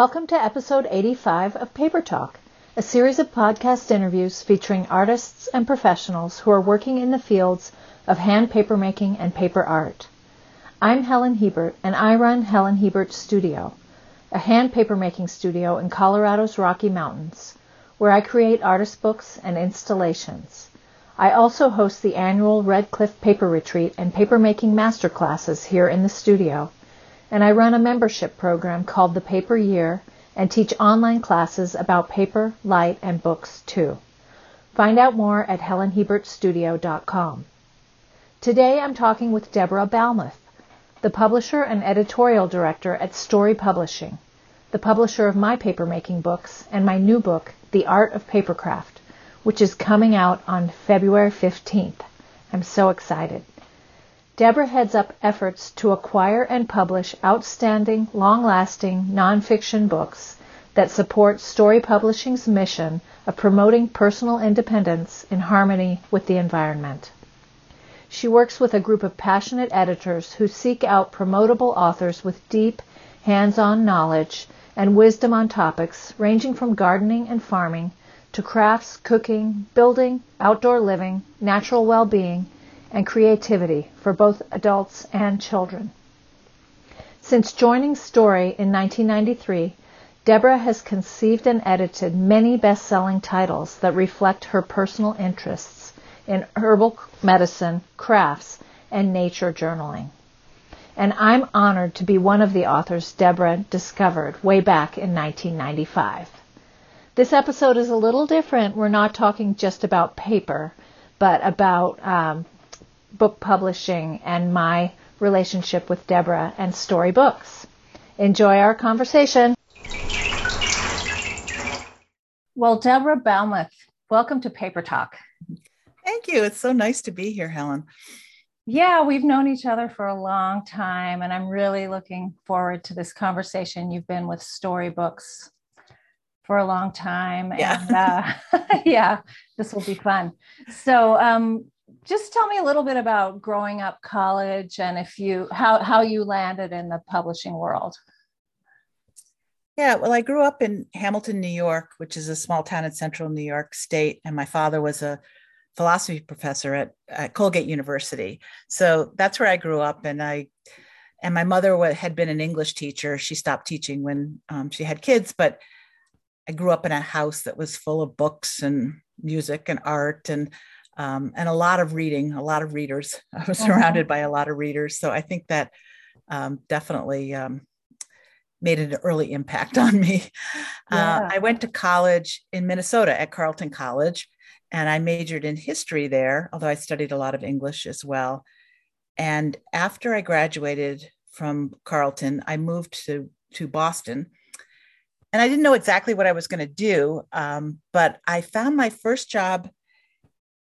Welcome to episode 85 of Paper Talk, a series of podcast interviews featuring artists and professionals who are working in the fields of hand papermaking and paper art. I'm Helen Hiebert, and I run Helen Hiebert Studio, a hand papermaking studio in Colorado's Rocky Mountains, where I create artist books and installations. I also host the annual Red Cliff Paper Retreat and papermaking masterclasses here in the studio, and I run a membership program called the Paper Year and teach online classes about paper, light, and books too. Find out more at helenhiebertstudio.com. Today I'm talking with Deborah Balmuth, the publisher and editorial director at Storey Publishing, the publisher of my papermaking books and my new book, The Art of Papercraft which is coming out on February 15th. I'm so excited. Deborah heads up efforts to acquire and publish outstanding, long-lasting nonfiction books that support Storey Publishing's mission of promoting personal independence in harmony with the environment. She works with a group of passionate editors who seek out promotable authors with deep, hands-on knowledge and wisdom on topics ranging from gardening and farming to crafts, cooking, building, outdoor living, natural well-being, and creativity for both adults and children. Since joining Storey in 1993, Deborah has conceived and edited many best-selling titles that reflect her personal interests in herbal medicine, crafts, and nature journaling. And I'm honored to be one of the authors Deborah discovered way back in 1995. This episode is a little different. We're not talking just about paper, but about um, book publishing and my relationship with Deborah and Storey Books. Enjoy our conversation. Well, Deborah Balmuth, welcome to Paper Talk. Thank you. It's so nice to be here, Helen. Yeah, we've known each other for a long time, and I'm really looking forward to this conversation. You've been with Storey Books for a long time. Yeah. And uh, yeah, this will be fun. So, um, just tell me a little bit about growing up college and if you how how you landed in the publishing world. Yeah, well, I grew up in Hamilton, New York, which is a small town in central New York State, and my father was a philosophy professor at, at Colgate University. So that's where I grew up, and I and my mother had been an English teacher. She stopped teaching when um, she had kids, but I grew up in a house that was full of books and music and art and um, and a lot of reading, a lot of readers. I was uh-huh. surrounded by a lot of readers, so I think that um, definitely um, made an early impact on me. Uh, yeah. Uh, I went to college in Minnesota at Carleton College, and I majored in history there, although I studied a lot of English as well. And after I graduated from Carleton, I moved to to Boston and I didn't know exactly what I was going to do, um, but I found my first job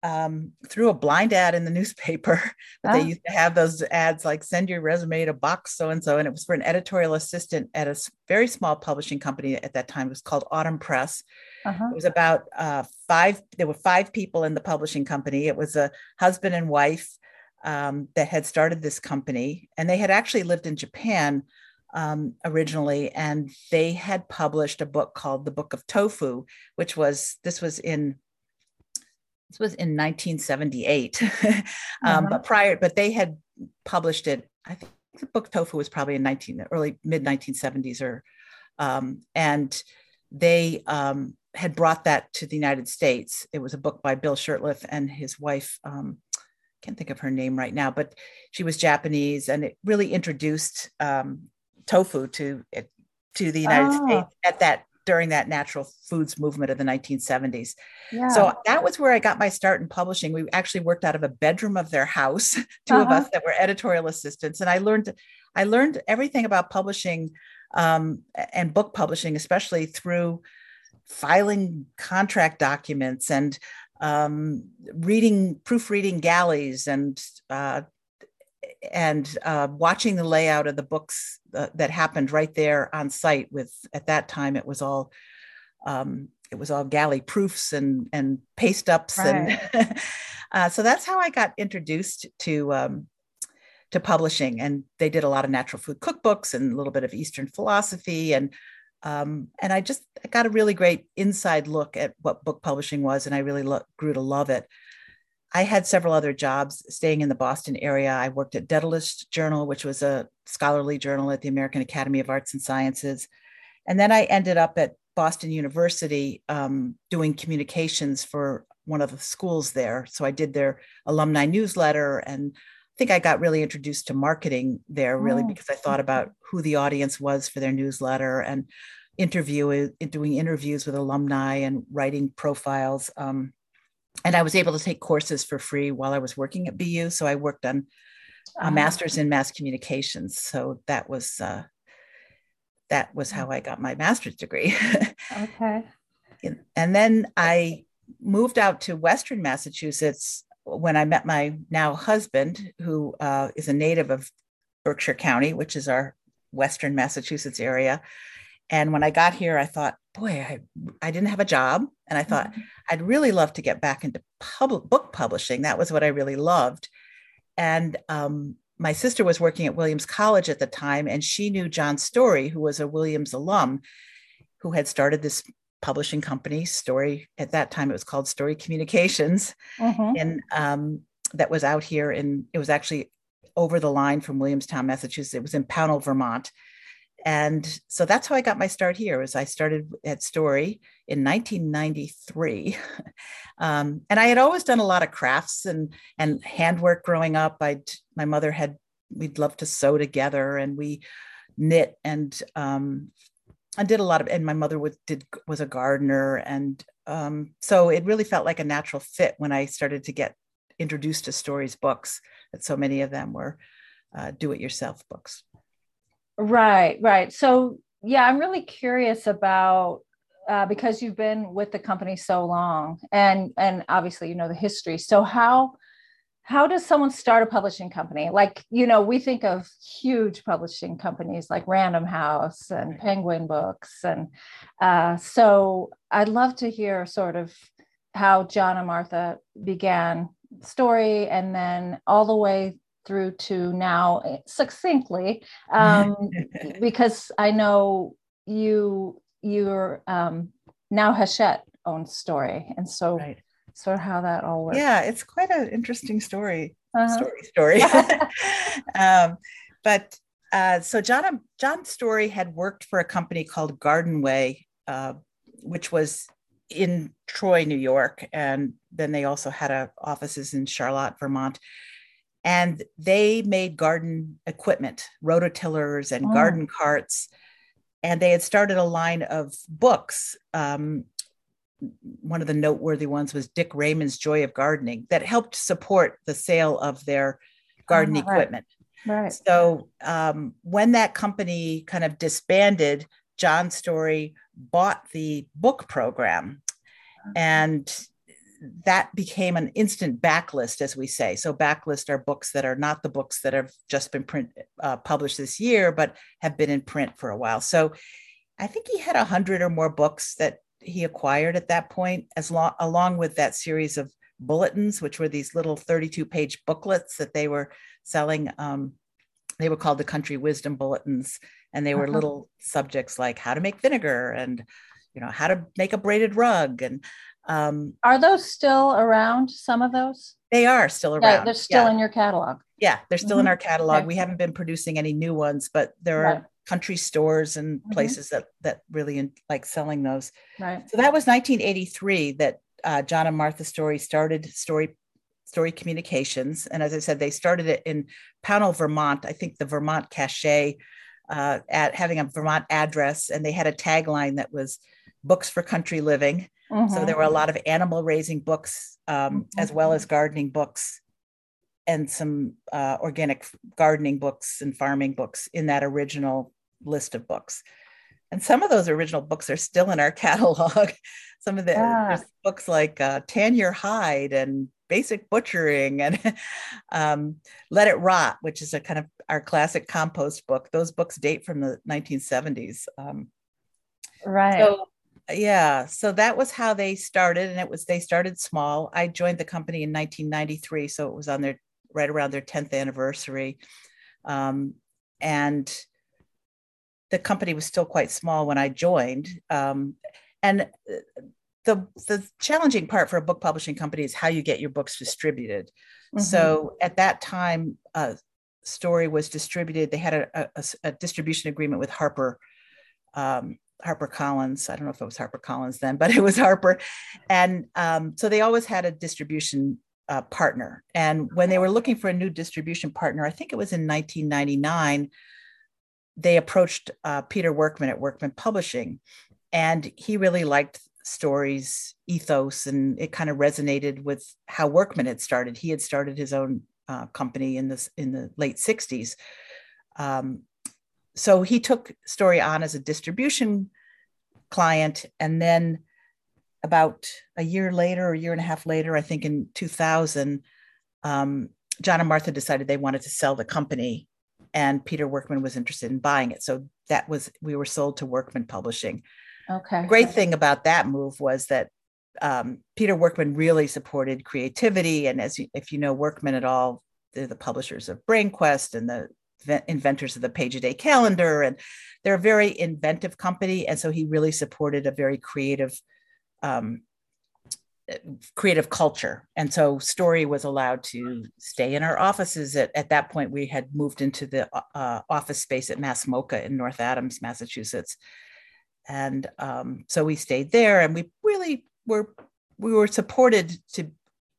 um, through a blind ad in the newspaper. oh. They used to have those ads like "send your resume to box so and so," and it was for an editorial assistant at a very small publishing company at that time. It was called Autumn Press. Uh-huh. It was about uh, five. There were five people in the publishing company. It was a husband and wife um, that had started this company, and they had actually lived in Japan um, originally, and they had published a book called The Book of Tofu, which was this was in this was in 1978, um, uh-huh. but prior, but they had published it. I think the book Tofu was probably in 19 early mid 1970s, or um, and they um, had brought that to the United States. It was a book by Bill Shurtleff and his wife. Um, can't think of her name right now, but she was Japanese, and it really introduced um, tofu to to the United oh. States at that during that natural foods movement of the 1970s. Yeah. So that was where I got my start in publishing. We actually worked out of a bedroom of their house, 2 uh-huh. of us that were editorial assistants, and I learned I learned everything about publishing um, and book publishing, especially through filing contract documents and um, reading proofreading galleys and uh, and uh, watching the layout of the books uh, that happened right there on site with at that time it was all um, it was all galley proofs and and paste ups right. and uh, so that's how I got introduced to um, to publishing. And they did a lot of natural food cookbooks and a little bit of Eastern philosophy. And um, and I just I got a really great inside look at what book publishing was, and I really lo- grew to love it. I had several other jobs staying in the Boston area. I worked at Daedalus Journal, which was a scholarly journal at the American Academy of Arts and Sciences. And then I ended up at Boston University um, doing communications for one of the schools there. So I did their alumni newsletter and I think I got really introduced to marketing there really oh. because I thought about who the audience was for their newsletter and interview doing interviews with alumni and writing profiles. Um, and I was able to take courses for free while I was working at BU. So I worked on a master's in mass communications. So that was uh, that was how I got my master's degree. okay. And then I moved out to Western Massachusetts when I met my now husband, who uh, is a native of Berkshire County, which is our Western Massachusetts area. And when I got here, I thought, boy, I, I didn't have a job. And I thought, mm-hmm. I'd really love to get back into public book publishing. That was what I really loved. And um, my sister was working at Williams College at the time, and she knew John Storey, who was a Williams alum, who had started this publishing company, Storey. At that time, it was called Storey Communications, mm-hmm. and um, that was out here. And it was actually over the line from Williamstown, Massachusetts. It was in Pownal, Vermont. And so that's how I got my start here. Was I started at Storey in 1993, um, and I had always done a lot of crafts and and handwork growing up. I my mother had we'd love to sew together, and we knit and um, I did a lot of, and my mother was did was a gardener, and um, so it really felt like a natural fit when I started to get introduced to Storey's books. That so many of them were uh, do-it-yourself books. Right, right. So yeah, I'm really curious about uh, because you've been with the company so long, and and obviously you know the history. So how how does someone start a publishing company like you know we think of huge publishing companies like random house and penguin books and uh, so i'd love to hear sort of how john and martha began Storey and then all the way through to now eh, succinctly um, because i know you you're um, now hachette owns Storey and so right sort of how that all works. Yeah, it's quite an interesting story. Uh-huh. Story, story. um, but uh, so John John Storey had worked for a company called Garden Way, uh, which was in Troy, New York, and then they also had a, offices in Charlotte, Vermont. And they made garden equipment, rototillers and oh. garden carts. And they had started a line of books um, one of the noteworthy ones was Dick Raymond's Joy of Gardening that helped support the sale of their garden oh, equipment. Right. So um, when that company kind of disbanded, John Storey bought the book program, and that became an instant backlist, as we say. So backlist are books that are not the books that have just been print uh, published this year, but have been in print for a while. So I think he had a hundred or more books that he acquired at that point, as long along with that series of bulletins, which were these little 32 page booklets that they were selling. Um, they were called the country wisdom bulletins, and they were uh-huh. little subjects like how to make vinegar and you know how to make a braided rug and um, are those still around some of those they are still around yeah, they're still yeah. in your catalog yeah they're still mm-hmm. in our catalog okay. we haven't been producing any new ones but there right. are country stores and mm-hmm. places that that really in, like selling those. Right. So that was 1983 that uh, John and Martha Storey started Storey Storey Communications, and as I said, they started it in Pownal, Vermont. I think the Vermont cachet uh, at having a Vermont address, and they had a tagline that was "Books for Country Living." Mm-hmm. So there were a lot of animal raising books um, mm-hmm. as well as gardening books and some uh, organic gardening books and farming books in that original list of books. And some of those original books are still in our catalog. some of the yeah. books like uh, Tan Your Hide and Basic Butchering and um, Let It Rot, which is a kind of our classic compost book. Those books date from the 1970s. Um, right. So, yeah, so that was how they started, and it was they started small. I joined the company in 1993, so it was on their right around their 10th anniversary. Um, and the company was still quite small when I joined. Um, and the, the challenging part for a book publishing company is how you get your books distributed. Mm-hmm. So at that time, uh, Storey was distributed. They had a, a, a distribution agreement with Harper um, Harper Collins. I don't know if it was Harper Collins then, but it was Harper. And um, so they always had a distribution uh, partner. And when they were looking for a new distribution partner, I think it was in 1999, they approached uh, Peter Workman at Workman Publishing. And he really liked Storey's ethos and it kind of resonated with how workman had started he had started his own uh, company in this in the late 60s um, so he took Storey on as a distribution client and then about a year later or a year and a half later i think in 2000 um, john and martha decided they wanted to sell the company and peter workman was interested in buying it. So that was we were sold to workman publishing. Okay. The great thing about that move was that um, peter workman really supported creativity and as you, if you know workman at all they're the publishers of brainquest and the inventors of the page a day calendar and they're a very inventive company and so he really supported a very creative um, creative culture. And so Storey was allowed to stay in our offices. At, at that point we had moved into the uh, office space at Mass MoCA in north adams massachusetts. And um, so we stayed there and we really were we were supported to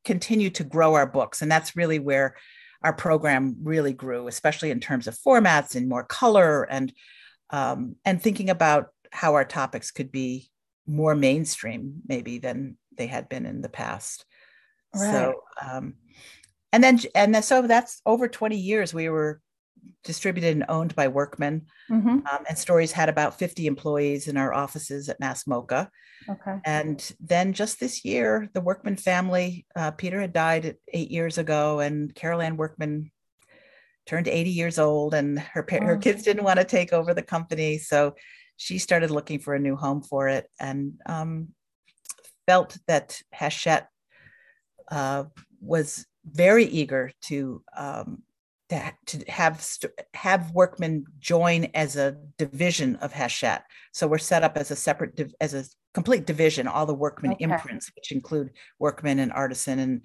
continue to grow our books. And that's really where our program really grew, especially in terms of formats and more color and um, and thinking about how our topics could be more mainstream maybe than they had been in the past. Right. So um, and then and then, so that's over 20 years we were distributed and owned by Workman. Mm-hmm. Um, and Stories had about 50 employees in our offices at Mass MoCA. Okay. And then just this year, the Workman family, uh, Peter had died eight years ago, and Carolan Workman turned 80 years old, and her oh. her kids didn't want to take over the company, so she started looking for a new home for it, and um, felt that Hachette uh, was very eager to um, to, to have have Workman join as a division of Hachette. So we're set up as a separate div, as a complete division. All the workman okay. imprints, which include Workman and Artisan and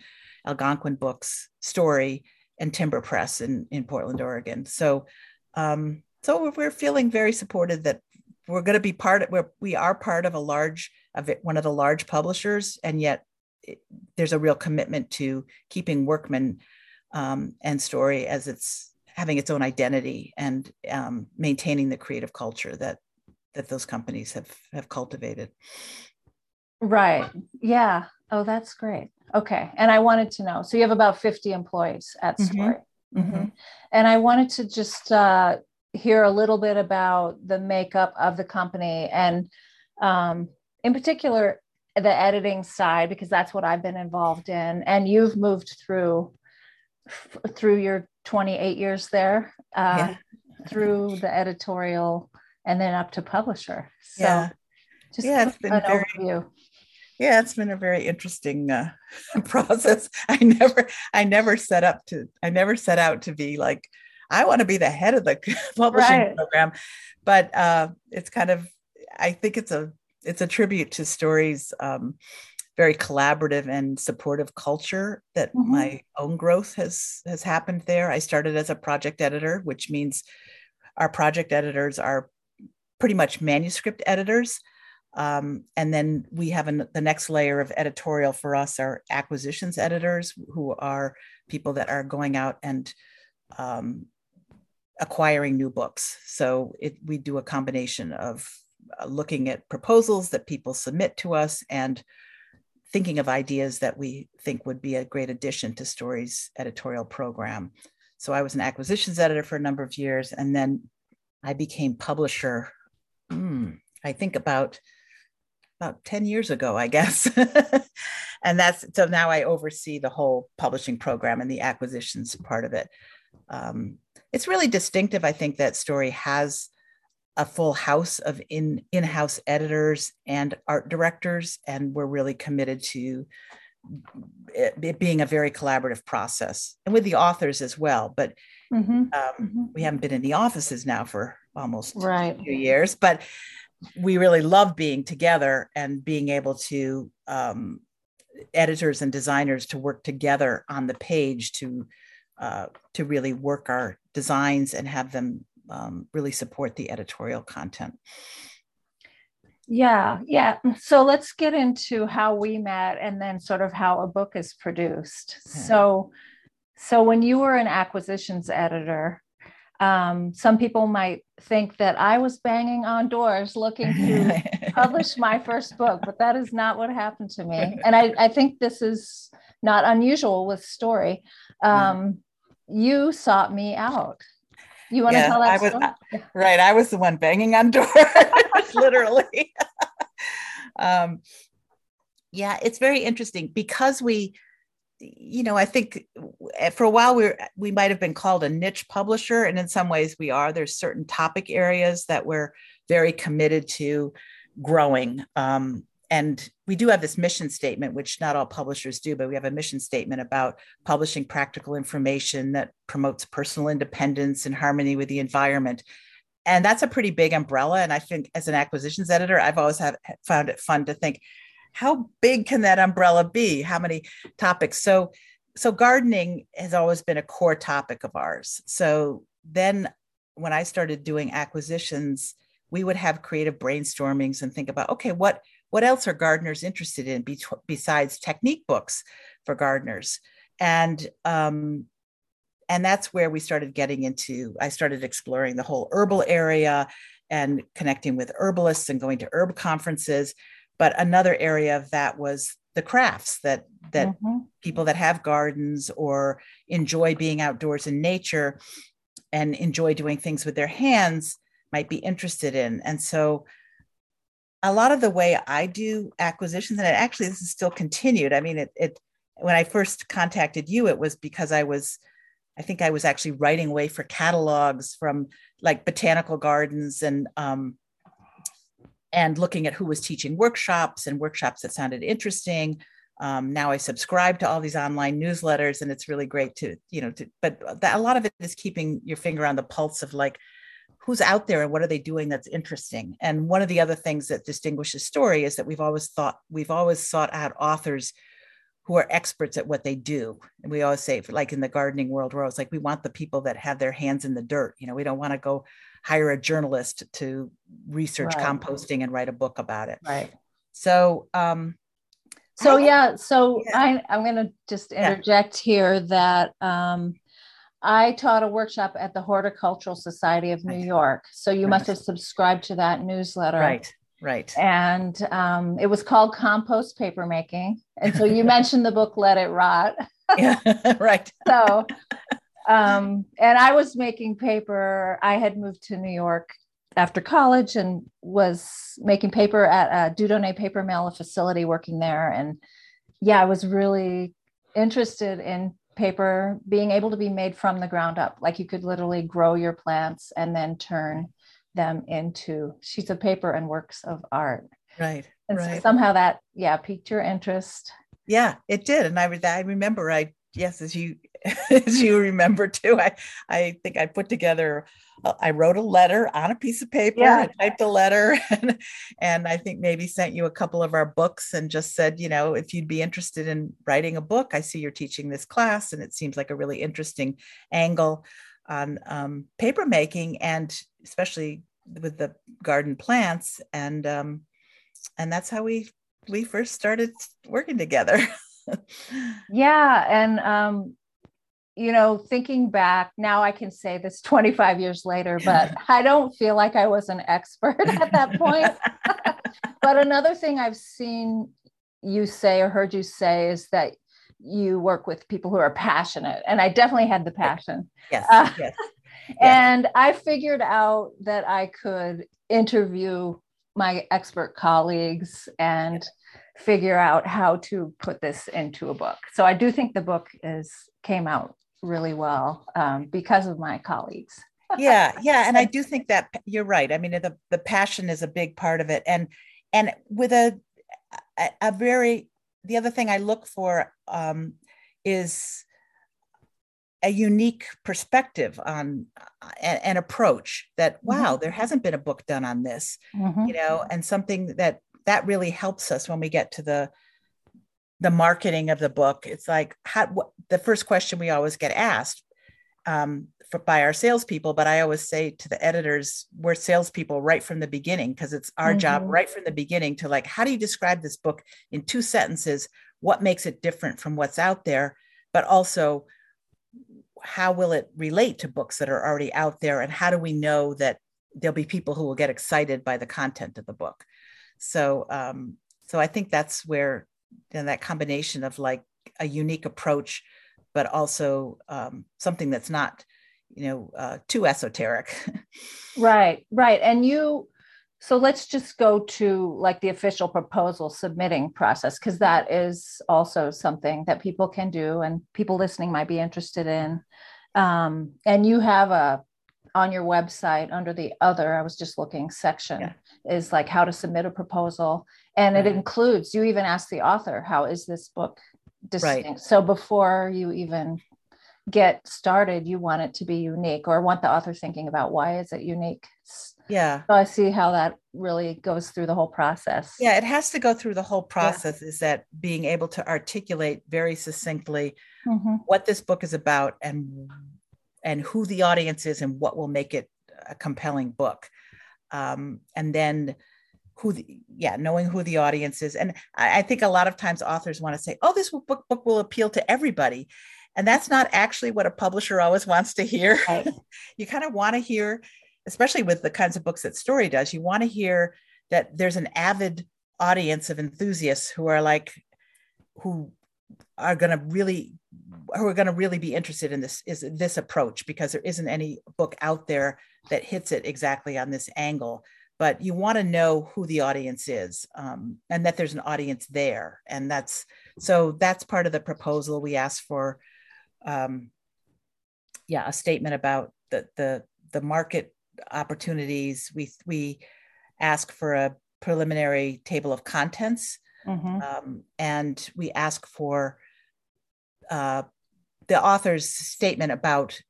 Algonquin Books, Storey, and Timber Press in in Portland, Oregon. So um, so we're feeling very supported that we're going to be part of we're, we are part of a large of it, one of the large publishers, and yet it, there's a real commitment to keeping Workman um, and Storey as it's having its own identity and um, maintaining the creative culture that that those companies have have cultivated. Right. Yeah. Oh that's great. Okay. And i wanted to know so you have about 50 employees at mm-hmm. Storey mm-hmm. Mm-hmm. and i wanted to just uh, hear a little bit about the makeup of the company and um, in particular the editing side because that's what i've been involved in. And you've moved through through your 28 years there, uh, yeah. through the editorial, and then up to publisher. So, yeah, just yeah, it's been an very, overview. Yeah, it's been a very interesting uh, process. I never, I never set up to, I never set out to be like, I want to be the head of the publishing right. program, but uh, it's kind of, I think it's a, it's a tribute to Storey's. Um, very collaborative and supportive culture that mm-hmm. my own growth has has happened there. I started as a project editor, which means our project editors are pretty much manuscript editors. Um, and then we have an, the next layer of editorial for us are acquisitions editors, who are people that are going out and um, acquiring new books. So it, we do a combination of uh, looking at proposals that people submit to us and thinking of ideas that we think would be a great addition to Storey's editorial program. So I was an acquisitions editor for a number of years, and then I became publisher. Hmm, I think about about 10 years ago, I guess. and that's so now I oversee the whole publishing program and the acquisitions part of it. Um, it's really distinctive, I think, that Storey has a full house of in in-house editors and art directors and we're really committed to it, it, being a very collaborative process and with the authors as well. But mm-hmm. Um, mm-hmm. we haven't been in the offices now for almost right. two years, but we really love being together and being able to um, editors and designers to work together on the page to uh, to really work our designs and have them um, really support the editorial content. Yeah, yeah. So let's get into how we met and then sort of how a book is produced. Okay. So so when you were an acquisitions editor, um, some people might think that I was banging on doors looking to publish my first book, but that is not what happened to me. And I, I think this is not unusual with Storey. Um, you sought me out. You want yeah, to tell that I was, story? Right. I was the one banging on doors, literally. um, yeah, it's very interesting because we, you know, I think eh, for a while we we might have been called a niche publisher, and in some ways we are. There's certain topic areas that we're very committed to growing. Um, and we do have this mission statement, which not all publishers do, but we have a mission statement about publishing practical information that promotes personal independence and harmony with the environment. And that's a pretty big umbrella. And I think as an acquisitions editor, I've always have found it fun to think, how big can that umbrella be? How many topics? So, so gardening has always been a core topic of ours. So then when I started doing acquisitions, we would have creative brainstormings and think about, okay, what what else are gardeners interested in be- besides technique books for gardeners? And um, and that's where we started getting into i started exploring the whole herbal area and connecting with herbalists and going to herb conferences. But another area of that was the crafts that that mm-hmm. people that have gardens or enjoy being outdoors in nature and enjoy doing things with their hands might be interested in. And so a lot of the way I do acquisitions, and actually this is still continued. I mean, it, it when I first contacted you, it was because I was, I think I was actually writing away for catalogs from like botanical gardens and um, and looking at who was teaching workshops and workshops that sounded interesting. Um, now I subscribe to all these online newsletters, and it's really great to you know. To, but that, a lot of it is keeping your finger on the pulse of like who's out there and what are they doing that's interesting and one of the other things that distinguishes the Storey is that we've always thought we've always sought out authors who are experts at what they do and we always say like in the gardening world we're always like we want the people that have their hands in the dirt you know we don't want to go hire a journalist to research right. composting and write a book about it right so um so yeah so yeah. i i'm going to just interject yeah. here that um I taught a workshop at the Horticultural Society of New York. So you must have subscribed to that newsletter. Right, right. And um, it was called Compost Paper Making. And so you mentioned the book Let It Rot. yeah, right. so, um, and I was making paper. I had moved to New York after college and was making paper at a Dieu Donné paper mill, a facility working there. And yeah, I was really interested in paper being able to be made from the ground up. Like you could literally grow your plants and then turn them into sheets of paper and works of art. Right and right. So somehow that yeah piqued your interest. Yeah it did. And i, I remember i yes as you as you remember too i i think i put together uh, i wrote a letter on a piece of paper yeah. i typed a letter and, and i think maybe sent you a couple of our books and just said you know if you'd be interested in writing a book i see you're teaching this class and it seems like a really interesting angle on um, paper making and especially with the garden plants and um, and that's how we we first started working together yeah and um you know thinking back now i can say this 25 years later but i don't feel like i was an expert at that point. But another thing i've seen you say or heard you say is that you work with people who are passionate and i definitely had the passion. Yes, uh, yes. and i figured out that i could interview my expert colleagues and figure out how to put this into a book. So I do think the book is came out really well um, because of my colleagues. yeah, yeah, and I do think that you're right. I mean, the the passion is a big part of it, and and with a a, a very the other thing I look for um, is a unique perspective on an, approach that mm-hmm. wow there hasn't been a book done on this mm-hmm. you know and something that that really helps us when we get to the the marketing of the book. It's like how what, the first question we always get asked um, for, by our salespeople but i always say to the editors we're salespeople right from the beginning because it's our mm-hmm. job right from the beginning to like how do you describe this book in two sentences? What makes it different from what's out there? But also how will it relate to books that are already out there? And how do we know that there'll be people who will get excited by the content of the book so um, so i think that's where you that combination of like a unique approach but also um, something that's not you know uh, too esoteric right right and you so let's just go to like the official proposal submitting process because that is also something that people can do and people listening might be interested in. Um, and you have a on your website under the other, I was just looking section yeah. is like how to submit a proposal. And right. it includes, you even ask the author, how is this book distinct? Right. So before you even get started, you want it to be unique or want the author thinking about why is it unique? Yeah. So I see how that really goes through the whole process. Yeah, it has to go through the whole process yeah. is that being able to articulate very succinctly mm-hmm. what this book is about and and who the audience is and what will make it a compelling book. Um, and then who the, yeah knowing who the audience is and I, I, think a lot of times authors want to say oh this book, book will appeal to everybody and that's not actually what a publisher always wants to hear right. you kind of want to hear especially with the kinds of books that Storey does you want to hear that there's an avid audience of enthusiasts who are like who are going to really who are going to really be interested in this is this approach because there isn't any book out there that hits it exactly on this angle but you want to know who the audience is um, and that there's an audience there and that's so that's part of the proposal we asked for um, yeah a statement about the the the market opportunities. We we ask for a preliminary table of contents, mm-hmm. um, and we ask for uh, the author's statement about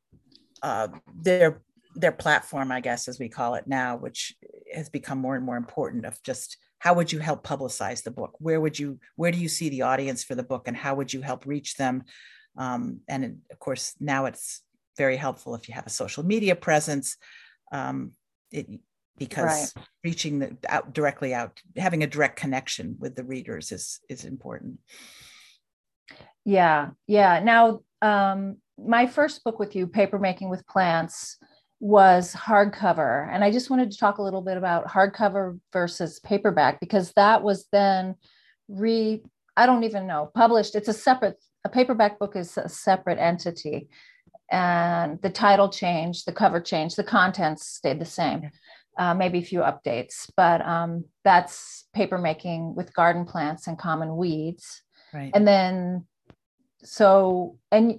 uh, their their platform, I guess, as we call it now, which has become more and more important. Of just how would you help publicize the book? Where would you where do you see the audience for the book, and how would you help reach them? Um, and of course, now it's very helpful if you have a social media presence um, it, because right. reaching the out directly out, having a direct connection with the readers is is important. Yeah, yeah. Now, um, my first book with you, Paper Making with Plants, was hardcover, and I just wanted to talk a little bit about hardcover versus paperback because that was then re. I don't even know published. It's a separate. A paperback book is a separate entity and the title changed, the cover changed, the contents stayed the same. Uh, maybe a few updates, but um, that's paper making with garden plants and common weeds. Right. And then, so, and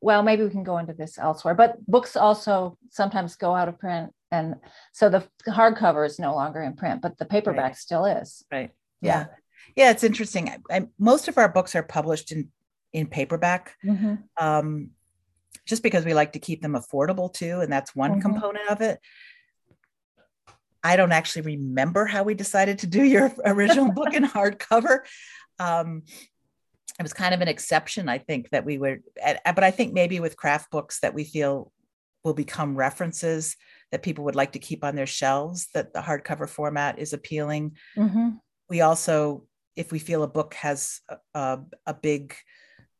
well, maybe we can go into this elsewhere, but books also sometimes go out of print. And so the hardcover is no longer in print, but the paperback right. still is. Right. Yeah. yeah. It's interesting. I, I, most of our books are published in, in paperback. Mm-hmm. Um, just because we like to keep them affordable too. And that's one mm-hmm. component of it. I don't actually remember how we decided to do your original book in hardcover. Um, it was kind of an exception, I think, that we were, but I think maybe with craft books that we feel will become references that people would like to keep on their shelves, that the hardcover format is appealing. Mm-hmm. We also, if we feel a book has a, a, big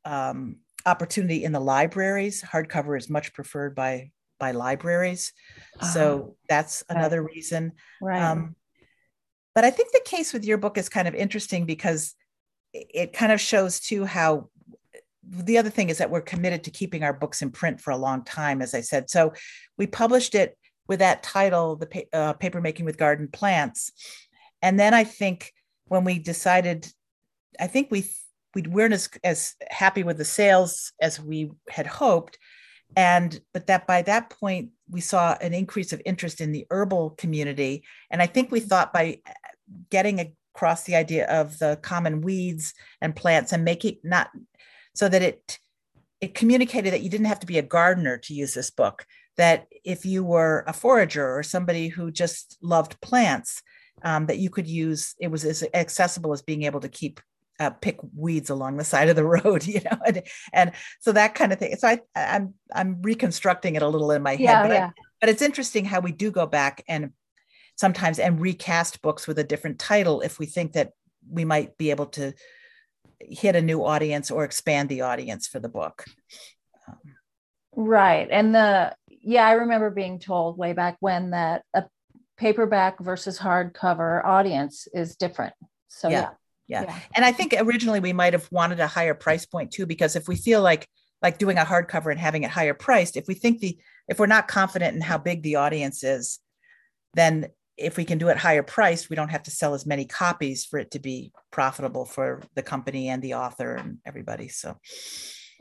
um, opportunity in the libraries. Hardcover is much preferred by by libraries, so ah, that's another reason. Right. Um, but I think the case with your book is kind of interesting because it kind of shows too how the other thing is that we're committed to keeping our books in print for a long time, as I said. So we published it with that title, the uh, paper making with garden plants, and then I think when we decided, I think we we weren't as, as happy with the sales as we had hoped. And but that by that point we saw an increase of interest in the herbal community. And i think we thought by getting a across the idea of the common weeds and plants and make it not so that it it communicated that you didn't have to be a gardener to use this book that if you were a forager or somebody who just loved plants um, that you could use it was as accessible as being able to keep uh, pick weeds along the side of the road, you know, and, and so that kind of thing. So I, I'm I'm reconstructing it a little in my head, yeah, but, yeah. I, but it's interesting how we do go back and sometimes and recast books with a different title if we think that we might be able to hit a new audience or expand the audience for the book. Um, right, and the yeah, I remember being told way back when that a paperback versus hardcover audience is different. So yeah. yeah yeah. yeah. And I think originally we might have wanted a higher price point too, because if we feel like like doing a hardcover and having it higher priced, if we think the if we're not confident in how big the audience is, then if we can do it higher priced, we don't have to sell as many copies for it to be profitable for the company and the author and everybody. So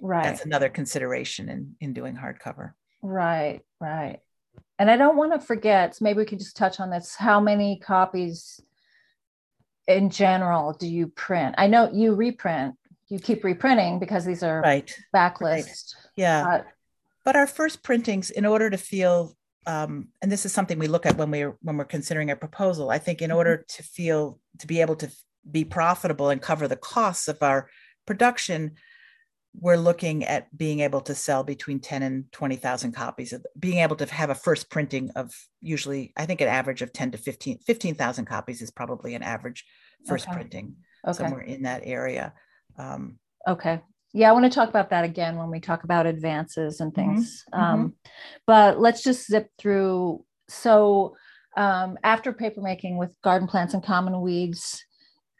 right. that's another consideration in in doing hardcover. Right, right. And I don't want to forget, so maybe we can just touch on this, how many copies in general do you print? I know you reprint, you keep reprinting because these are right backlist. Right. Yeah. Uh, but our first printings, in order to feel, um, and this is something we look at when we're when we're considering a proposal. I think in mm-hmm. order to feel to be able to be profitable and cover the costs of our production, we're looking at being able to sell between 10 and 20,000 copies of being able to have a first printing of usually I think an average of 10 to 15 15,000 copies is probably an average first okay. printing okay. somewhere in that area. Um, okay. Yeah, I want to talk about that again when we talk about advances and mm-hmm. things. Mm-hmm. Um, but let's just zip through. So, um, after papermaking with garden plants and common weeds,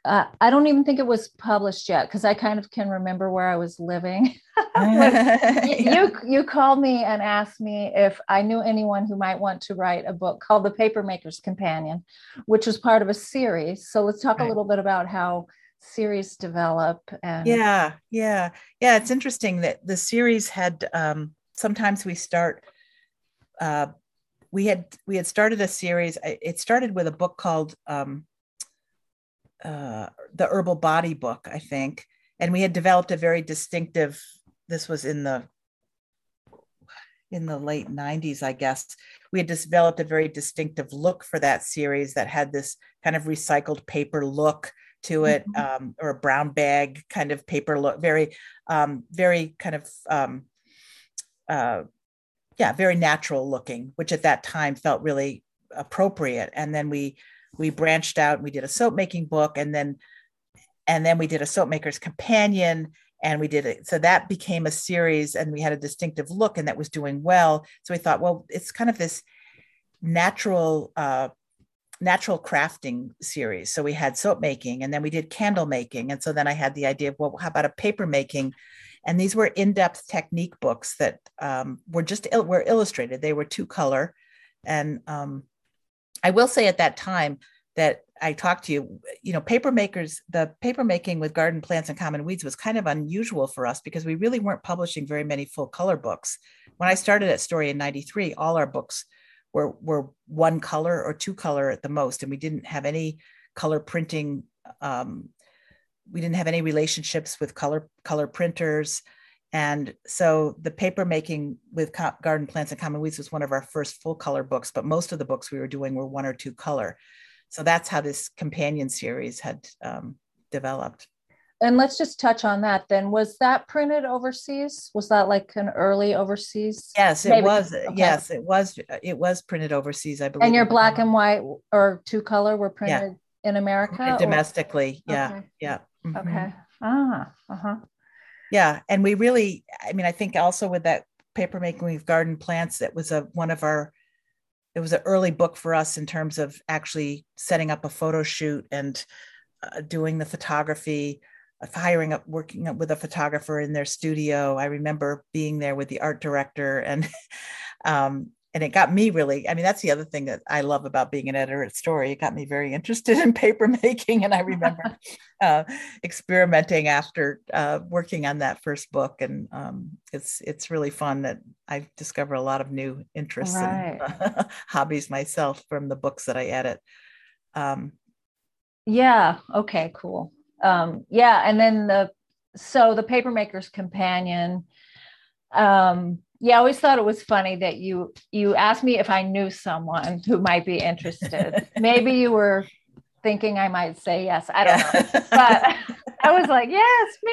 uh, I don't even think it was published yet because I kind of can remember where I was living. yeah. you, you called me and asked me if I knew anyone who might want to write a book called The Papermaker's Companion, which was part of a series. So let's talk right. a little bit about how series develop and yeah yeah yeah it's interesting that the series had um, sometimes we start uh, we had we had started a series it started with a book called um, uh, the herbal body book, I think, and we had developed a very distinctive. This was in the in the late 90s, I guess. We had developed a very distinctive look for that series that had this kind of recycled paper look to it, mm-hmm. um, or a brown bag kind of paper look, very, um, very kind of, um, uh, yeah, very natural looking, which at that time felt really appropriate. And then we we branched out and we did a soap making book and then and then we did a soap maker's companion and we did it so that became a series and we had a distinctive look and that was doing well so we thought well it's kind of this natural uh, natural crafting series. So we had soap making and then we did candle making. And so then i had the idea of well how about a paper making? And these were in-depth technique books that um, were just were illustrated. They were two color and um, I will say at that time that I talked to you, you know, paper makers, the paper making with garden plants and common weeds was kind of unusual for us because we really weren't publishing very many full color books. When I started at Storey in 93, all our books were, were one color or two color at the most. And we didn't have any color printing. Um, we didn't have any relationships with color, color printers. And so the paper making with co- garden plants and common weeds was one of our first full color books, but most of the books we were doing were one or two color. So that's how this companion series had um, developed. And let's just touch on that then. Was that printed overseas? Was that like an early overseas? Yes, it Maybe. was. Okay. Yes, it was. It was printed overseas, I believe. And your black and white or two color were printed yeah. in America? Domestically. Or? Yeah. Okay. Yeah. Mm-hmm. Okay. Ah, uh huh yeah and we really i mean i think also with that paper making with garden plants that was a one of our it was an early book for us in terms of actually setting up a photo shoot and uh, doing the photography hiring up working up with a photographer in their studio i remember being there with the art director and um, and it got me really i mean that's the other thing that i love about being an editor at Storey it got me very interested in paper making and i remember uh, experimenting after uh, working on that first book and um, it's it's really fun that i discover a lot of new interests right. and uh, hobbies myself from the books that i edit um, Yeah. Okay. Cool. Um, yeah, and then the so the papermaker's companion. Um, yeah, I always thought it was funny that you you asked me if I knew someone who might be interested. Maybe you were thinking I might say yes. I don't know, but I was like, yes, me,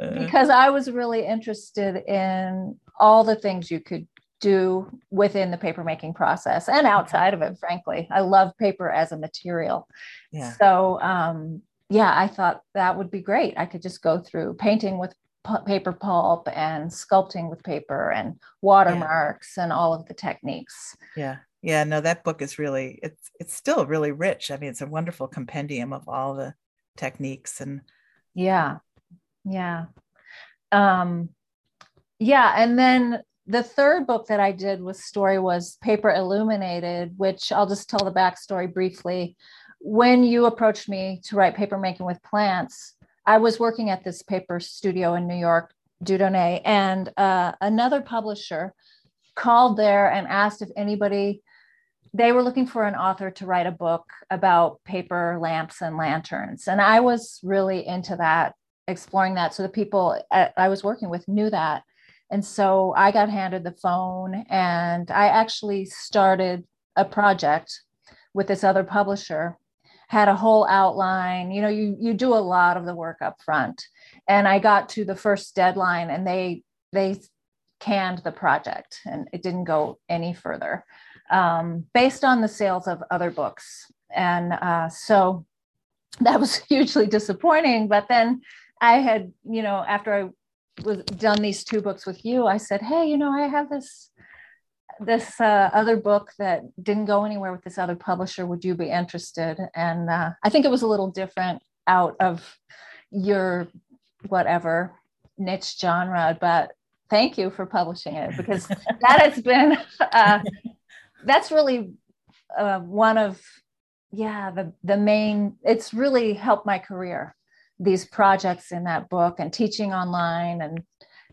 yeah. because I was really interested in all the things you could do within the papermaking process and outside of it frankly. I love paper as a material. Yeah. so um, yeah i thought that would be great. I could just go through painting with p- paper pulp and sculpting with paper and watermarks yeah. and all of the techniques. Yeah. Yeah no that book is really it's it's still really rich. I mean it's a wonderful compendium of all the techniques and yeah. Yeah. Um yeah and then the third book that I did with Storey was Paper Illuminated, which I'll just tell the backstory briefly. When you approached me to write Paper Making with Plants, I was working at this paper studio in New York, Dieu Donné, and uh, another publisher called there and asked if anybody they were looking for an author to write a book about paper lamps and lanterns. And i was really into that exploring that. So the people i was working with knew that and so I got handed the phone and I actually started a project with this other publisher had a whole outline. You know you you do a lot of the work up front. And i got to the first deadline and they they canned the project and it didn't go any further um, based on the sales of other books. And uh, so that was hugely disappointing. But then i had you know after i was done these two books with you, I said, "Hey, you know, I have this this uh, other book that didn't go anywhere with this other publisher. Would you be interested?" And uh, I think it was a little different out of your whatever niche genre, but thank you for publishing it because that has been uh, that's really uh, one of yeah the the main. It's really helped my career these projects in that book and teaching online and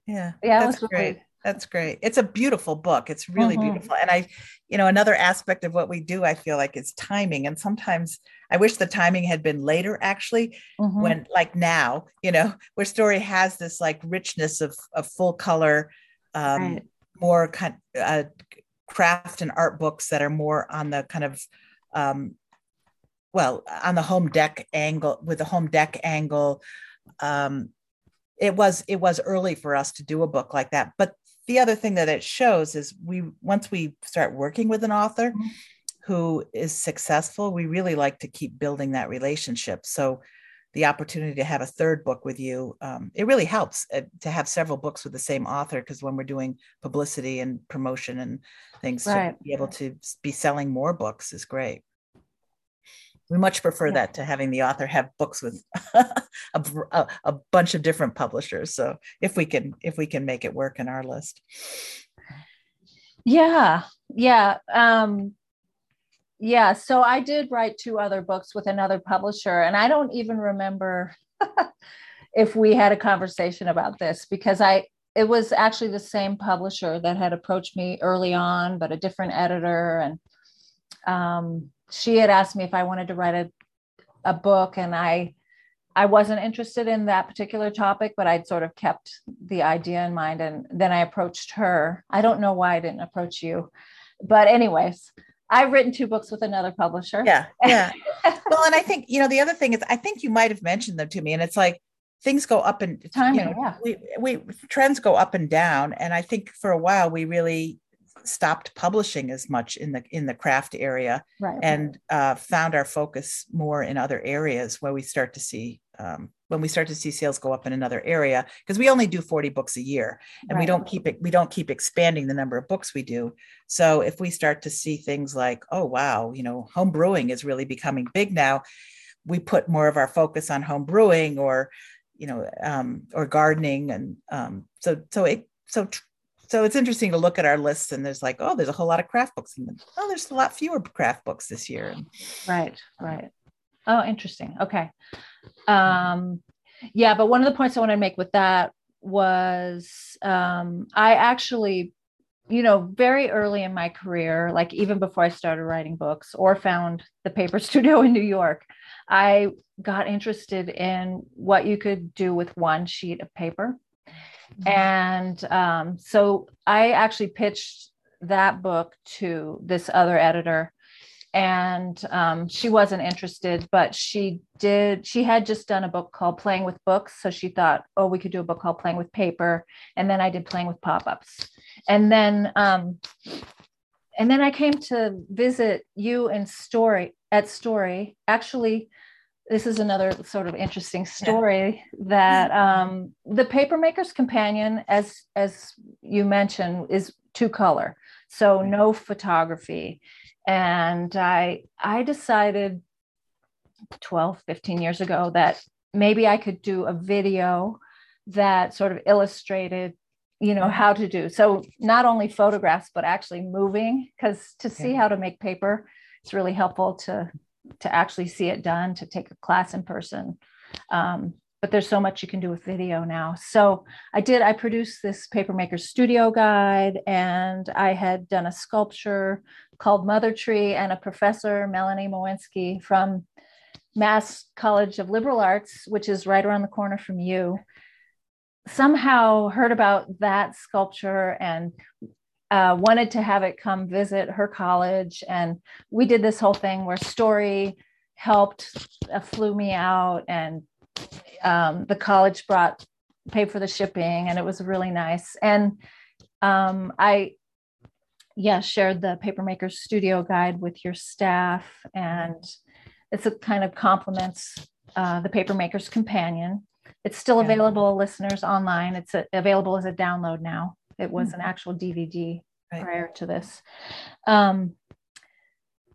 yeah yeah that's really, great that's great it's a beautiful book it's really mm-hmm. beautiful and i you know another aspect of what we do i feel like is timing and sometimes i wish the timing had been later actually mm-hmm. when like now you know where Storey has this like richness of, of full color um right. more kind uh, craft and art books that are more on the kind of um well on the home dec angle with the home dec angle um, it was it was early for us to do a book like that but the other thing that it shows is we once we start working with an author mm-hmm. who is successful we really like to keep building that relationship so the opportunity to have a third book with you um, it really helps uh, to have several books with the same author because when we're doing publicity and promotion and things right. to be able to be selling more books is great we much prefer yeah. that to having the author have books with a, a, a, bunch of different publishers so if we can if we can make it work in our list yeah yeah um yeah so i did write two other books with another publisher and i don't even remember if we had a conversation about this because i it was actually the same publisher that had approached me early on but a different editor and um she had asked me if I wanted to write a, a book and I I wasn't interested in that particular topic, but I'd sort of kept the idea in mind. And then I approached her. I don't know why I didn't approach you. But, anyways, I've written two books with another publisher. Yeah. Yeah. well, and I think, you know, the other thing is, I think you might have mentioned them to me, and it's like things go up and timing. You know, yeah. We, we trends go up and down. And I think for a while we really stopped publishing as much in the in the craft area right. and uh, found our focus more in other areas where we start to see um, when we start to see sales go up in another area because we only do 40 books a year and right. we don't keep it we don't keep expanding the number of books we do so if we start to see things like oh wow you know home brewing is really becoming big now we put more of our focus on home brewing or you know um, or gardening and um, so so it so tr- so it's interesting to look at our lists and there's like oh there's a whole lot of craft books and oh there's a lot fewer craft books this year. Right right. Oh interesting. Okay. Um yeah but one of the points i want to make with that was um i actually you know, very early in my career, like even before I started writing books or found the paper studio in New York, I got interested in what you could do with one sheet of paper. Mm-hmm. And um, so I actually pitched that book to this other editor. And um, she wasn't interested but she did she had just done a book called playing with books. So she thought oh we could do a book called playing with paper. And then i did playing with pop-ups. And then um, and then i came to visit you in Storey at Storey. Actually this is another sort of interesting story that um, the papermaker's companion as as you mentioned is two color so no photography. And i i decided 12 15 years ago that maybe i could do a video that sort of illustrated you know how to do so not only photographs but actually moving because to see how to make paper it's really helpful to to actually see it done to take a class in person um, but there's so much you can do with video now. So I did, I produced this Papermaker Studio Guide, and I had done a sculpture called Mother Tree, and a professor, Melanie Mowinski from Mass College of Liberal Arts, which is right around the corner from you, somehow heard about that sculpture and uh, wanted to have it come visit her college. And we did this whole thing where Storey helped uh, flew me out and um, the college brought paid for the shipping and it was really nice. And um, i yeah shared the papermaker studio guide with your staff and it's a kind of complements uh, the papermaker's companion. It's still available listeners online. It's a, available as a download now it was an mm-hmm. actual dvd right. prior to this um,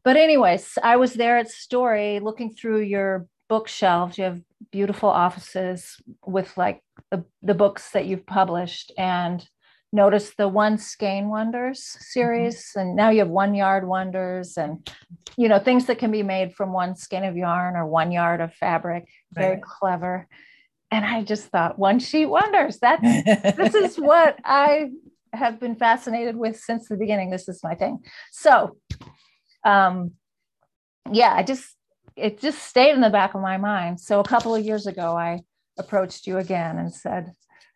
but anyways i was there at Storey looking through your bookshelves you have beautiful offices with like the, the books that you've published and notice the one skein wonders series mm-hmm. and now you have one yard wonders and you know things that can be made from one skein of yarn or one yard of fabric very right. clever and i just thought one sheet wonders That's this is what i have been fascinated with since the beginning this is my thing so um yeah i just it just stayed in the back of my mind. So a couple of years ago, I approached you again and said,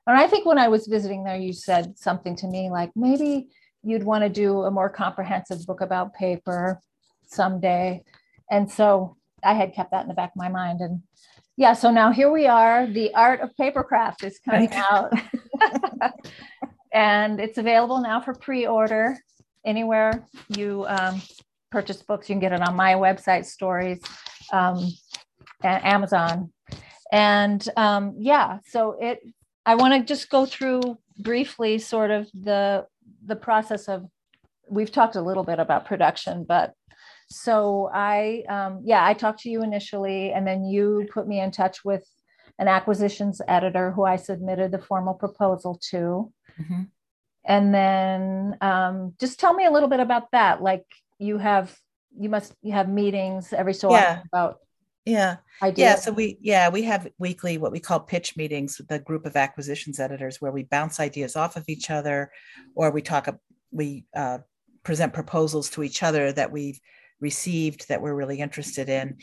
and I think when I was visiting there, you said something to me like maybe you'd want to do a more comprehensive book about paper someday. And so I had kept that in the back of my mind. And yeah, so now here we are. The Art of Papercraft is coming out. and it's available now for pre order anywhere you um, purchase books. You can get it on my website, Storey's, um, Amazon. And um, yeah, so it. I want to just go through briefly, sort of the the process of. We've talked a little bit about production, but so I, um, yeah, I talked to you initially, and then you put me in touch with an acquisitions editor who I submitted the formal proposal to. Mm-hmm. And then um, just tell me a little bit about that. Like you have you must you have meetings every so yeah. often about yeah ideas. yeah so we yeah we have weekly what we call pitch meetings with a group of acquisitions editors where we bounce ideas off of each other or we talk we uh, present proposals to each other that we've received that we're really interested in.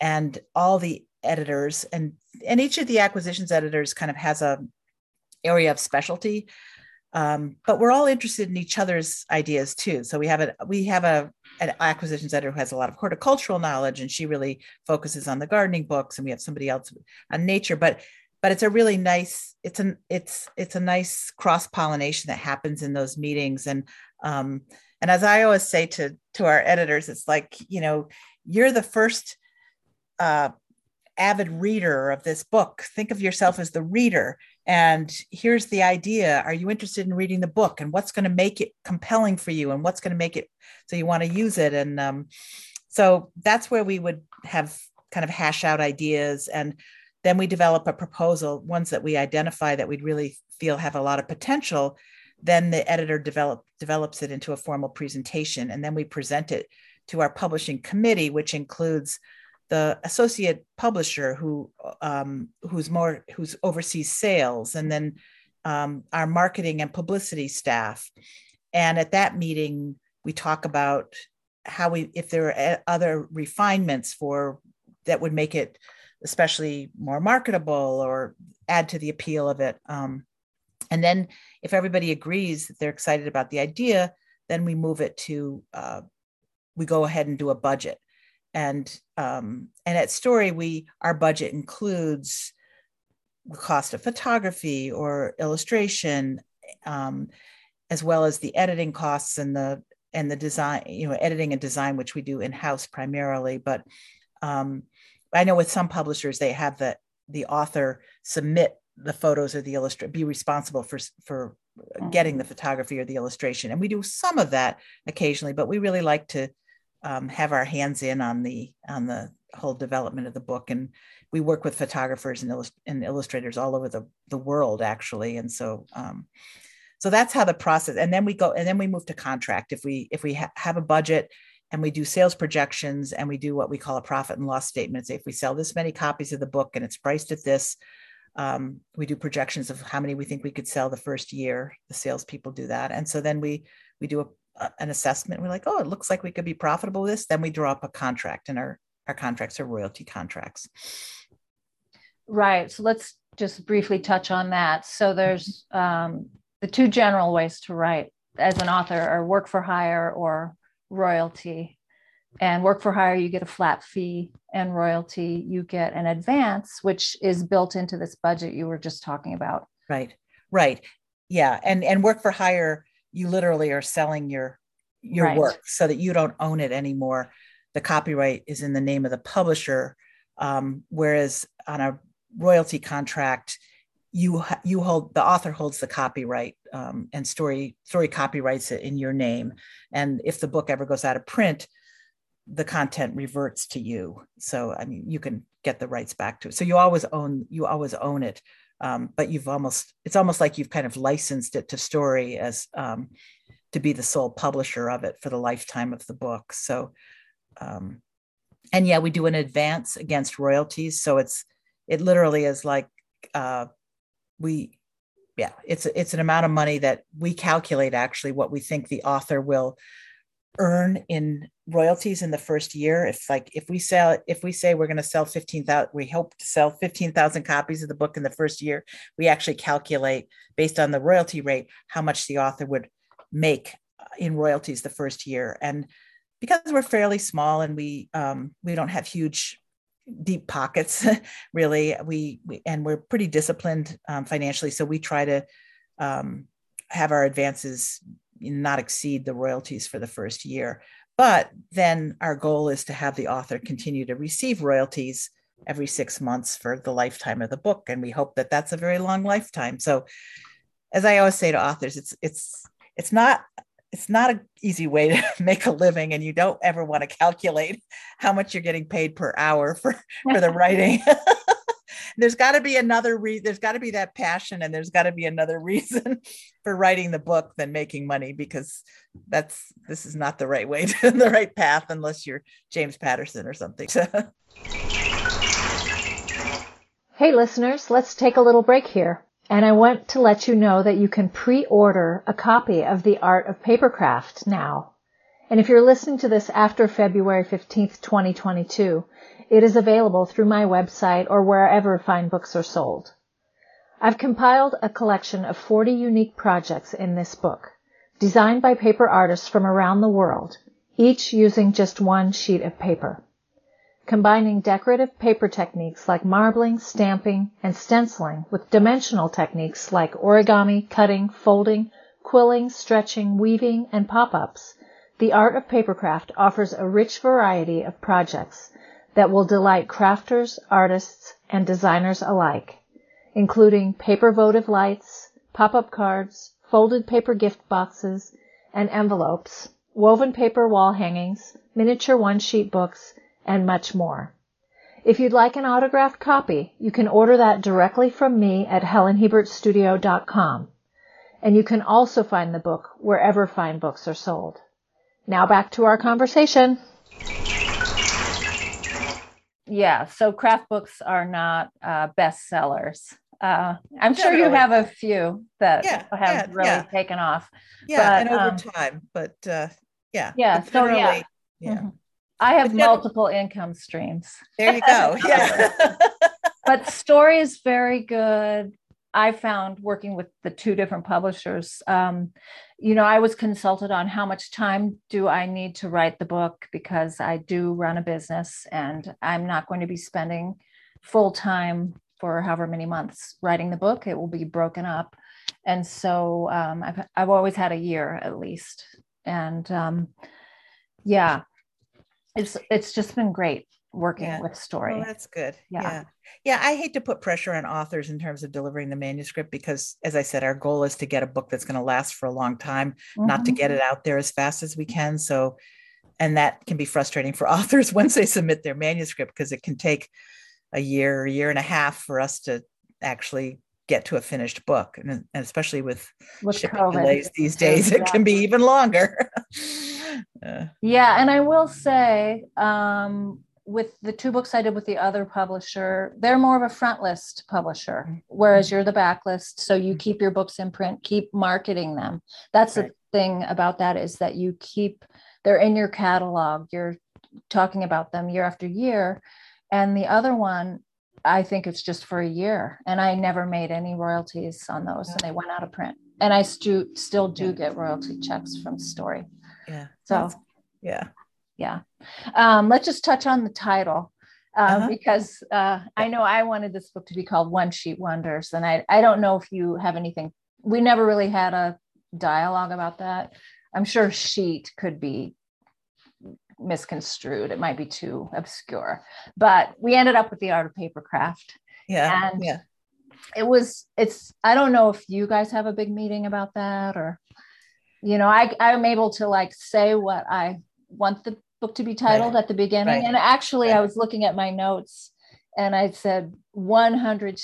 And all the editors and and each of the acquisitions editors kind of has a area of specialty. Um, but we're all interested in each other's ideas too. So we have a we have a an acquisitions editor who has a lot of horticultural knowledge and she really focuses on the gardening books and we have somebody else on nature. But but it's a really nice it's an it's it's a nice cross pollination that happens in those meetings. And um and as i always say to to our editors it's like you know you're the first uh avid reader of this book. Think of yourself as the reader. And here's the idea. Are you interested in reading the book? And what's going to make it compelling for you? And what's going to make it so you want to use it? And um, so that's where we would have kind of hash out ideas. And then we develop a proposal ones that we identify that we'd really feel have a lot of potential then the editor develop, develops it into a formal presentation and then we present it to our publishing committee which includes the associate publisher who um, who's more who's oversees sales and then um, our marketing and publicity staff and at that meeting, we talk about how we, if there are other refinements for that would make it especially more marketable or add to the appeal of it. Um, and then if everybody agrees that they're excited about the idea, then we move it to, uh, we go ahead and do a budget. And um, and at Storey, we our budget includes the cost of photography or illustration, um, as well as the editing costs and the and the design, you know, editing and design, which we do in house primarily. But um, I know with some publishers they have the the author submit the photos or the illustration, be responsible for for getting the photography or the illustration, and we do some of that occasionally. But we really like to um, have our hands in on the on the whole development of the book. And we work with photographers and, illust- and illustrators all over the, the world actually. And so um, so that's how the process and then we go and then we move to contract. If we if we ha- have a budget and we do sales projections and we do what we call a profit and loss statement say if we sell this many copies of the book and it's priced at this um, we do projections of how many we think we could sell the first year the salespeople do that and so then we we do a, a, an assessment we're like oh it looks like we could be profitable with this then we draw up a contract and our our contracts are royalty contracts. Right. So let's just briefly touch on that. So there's um, the two general ways to write as an author are work for hire or royalty. And work for hire, you get a flat fee, and royalty, you get an advance, which is built into this budget you were just talking about. Right. Right. Yeah. And and work for hire, you literally are selling your your right. work so that you don't own it anymore the copyright is in the name of the publisher, um, whereas on a royalty contract, you you hold the author holds the copyright um, and Storey Storey copyrights it in your name. And if the book ever goes out of print, the content reverts to you. So I mean, you can get the rights back to it. So you always own you always own it. Um, but you've almost it's almost like you've kind of licensed it to Storey as um, to be the sole publisher of it for the lifetime of the book. So um, and yeah, we do an advance against royalties. So it's it literally is like uh, we yeah it's it's an amount of money that we calculate actually what we think the author will earn in royalties in the first year if like if we sell if we say we're going to sell 15,000 we hope to sell 15,000 copies of the book in the first year we actually calculate based on the royalty rate how much the author would make in royalties the first year. And because we're fairly small and we um, we don't have huge deep pockets really we, we, and we're pretty disciplined um, financially so we try to um, have our advances not exceed the royalties for the first year but then our goal is to have the author continue to receive royalties every six months for the lifetime of the book and we hope that that's a very long lifetime. So as i always say to authors it's it's it's not it's not an easy way to make a living and you don't ever want to calculate how much you're getting paid per hour for for the writing there's got to be another reason there's got to be that passion and there's got to be another reason for writing the book than making money because that's this is not the right way to the right path unless you're james patterson or something hey listeners let's take a little break here and I want to let you know that you can pre-order a copy of The Art of Papercraft now. And if you're listening to this after February 15th, 2022, it is available through my website or wherever fine books are sold. I've compiled a collection of 40 unique projects in this book, designed by paper artists from around the world, each using just one sheet of paper combining decorative paper techniques like marbling, stamping, and stenciling with dimensional techniques like origami, cutting, folding, quilling, stretching, weaving, and pop-ups. The art of papercraft offers a rich variety of projects that will delight crafters, artists, and designers alike, including paper votive lights, pop-up cards, folded paper gift boxes, and envelopes, woven paper wall hangings, miniature one-sheet books, and much more. If you'd like an autographed copy, you can order that directly from me at helenhiebertstudio.com. And you can also find the book wherever fine books are sold. Now back to our conversation. Yeah, so craft books are not uh, bestsellers. Uh, I'm sure you have a few that yeah, have yeah, really yeah. taken off. Yeah, but, and over um, time, but uh, yeah, yeah. So yeah, yeah. Mm-hmm. I have but multiple income streams. There you go. Yeah. but Storey is very good. I found working with the two different publishers, um, you know, I was consulted on how much time do I need to write the book because I do run a business and I'm not going to be spending full time for however many months writing the book. It will be broken up. And so um, I've, I've always had a year at least. And um, yeah, it's, it's just been great working yeah. with Storey. Oh, that's good. Yeah. yeah. yeah. I hate to put pressure on authors in terms of delivering the manuscript because, as I said, our goal is to get a book that's going to last for a long time, mm-hmm. not to get mm-hmm. it out there as fast as we can. So, and that can be frustrating for authors once they submit their manuscript because it can take a year, a year and a half for us to actually get to a finished book and, and especially with, with shipping COVID. delays these days it can be even longer uh, yeah and i will say um, with the two books I did with the other publisher, they're more of a front list publisher, mm-hmm. whereas you're the backlist. So you mm-hmm. keep your books in print, keep marketing them. That's right. the thing about that is that you keep they're in your catalog. You're talking about them year after year. And the other one, I think it's just for a year. And I never made any royalties on those and they went out of print. And I stu- still do get royalty checks from Storey. Yeah. So That's, yeah yeah. Um, let's just touch on the title. Uh, uh-huh. Because uh, I know I wanted this book to be called One Sheet Wonders, and I, I don't know if you have anything. We never really had a dialogue about that. I'm sure sheet could be misconstrued. It might be too obscure, but we ended up with the art of papercraft. Yeah. And yeah. It was, it's, I don't know if you guys have a big meeting about that or, you know, I, I'm able to like say what I want the book to be titled right. at the beginning. Right. And actually, right. I was looking at my notes and I said 100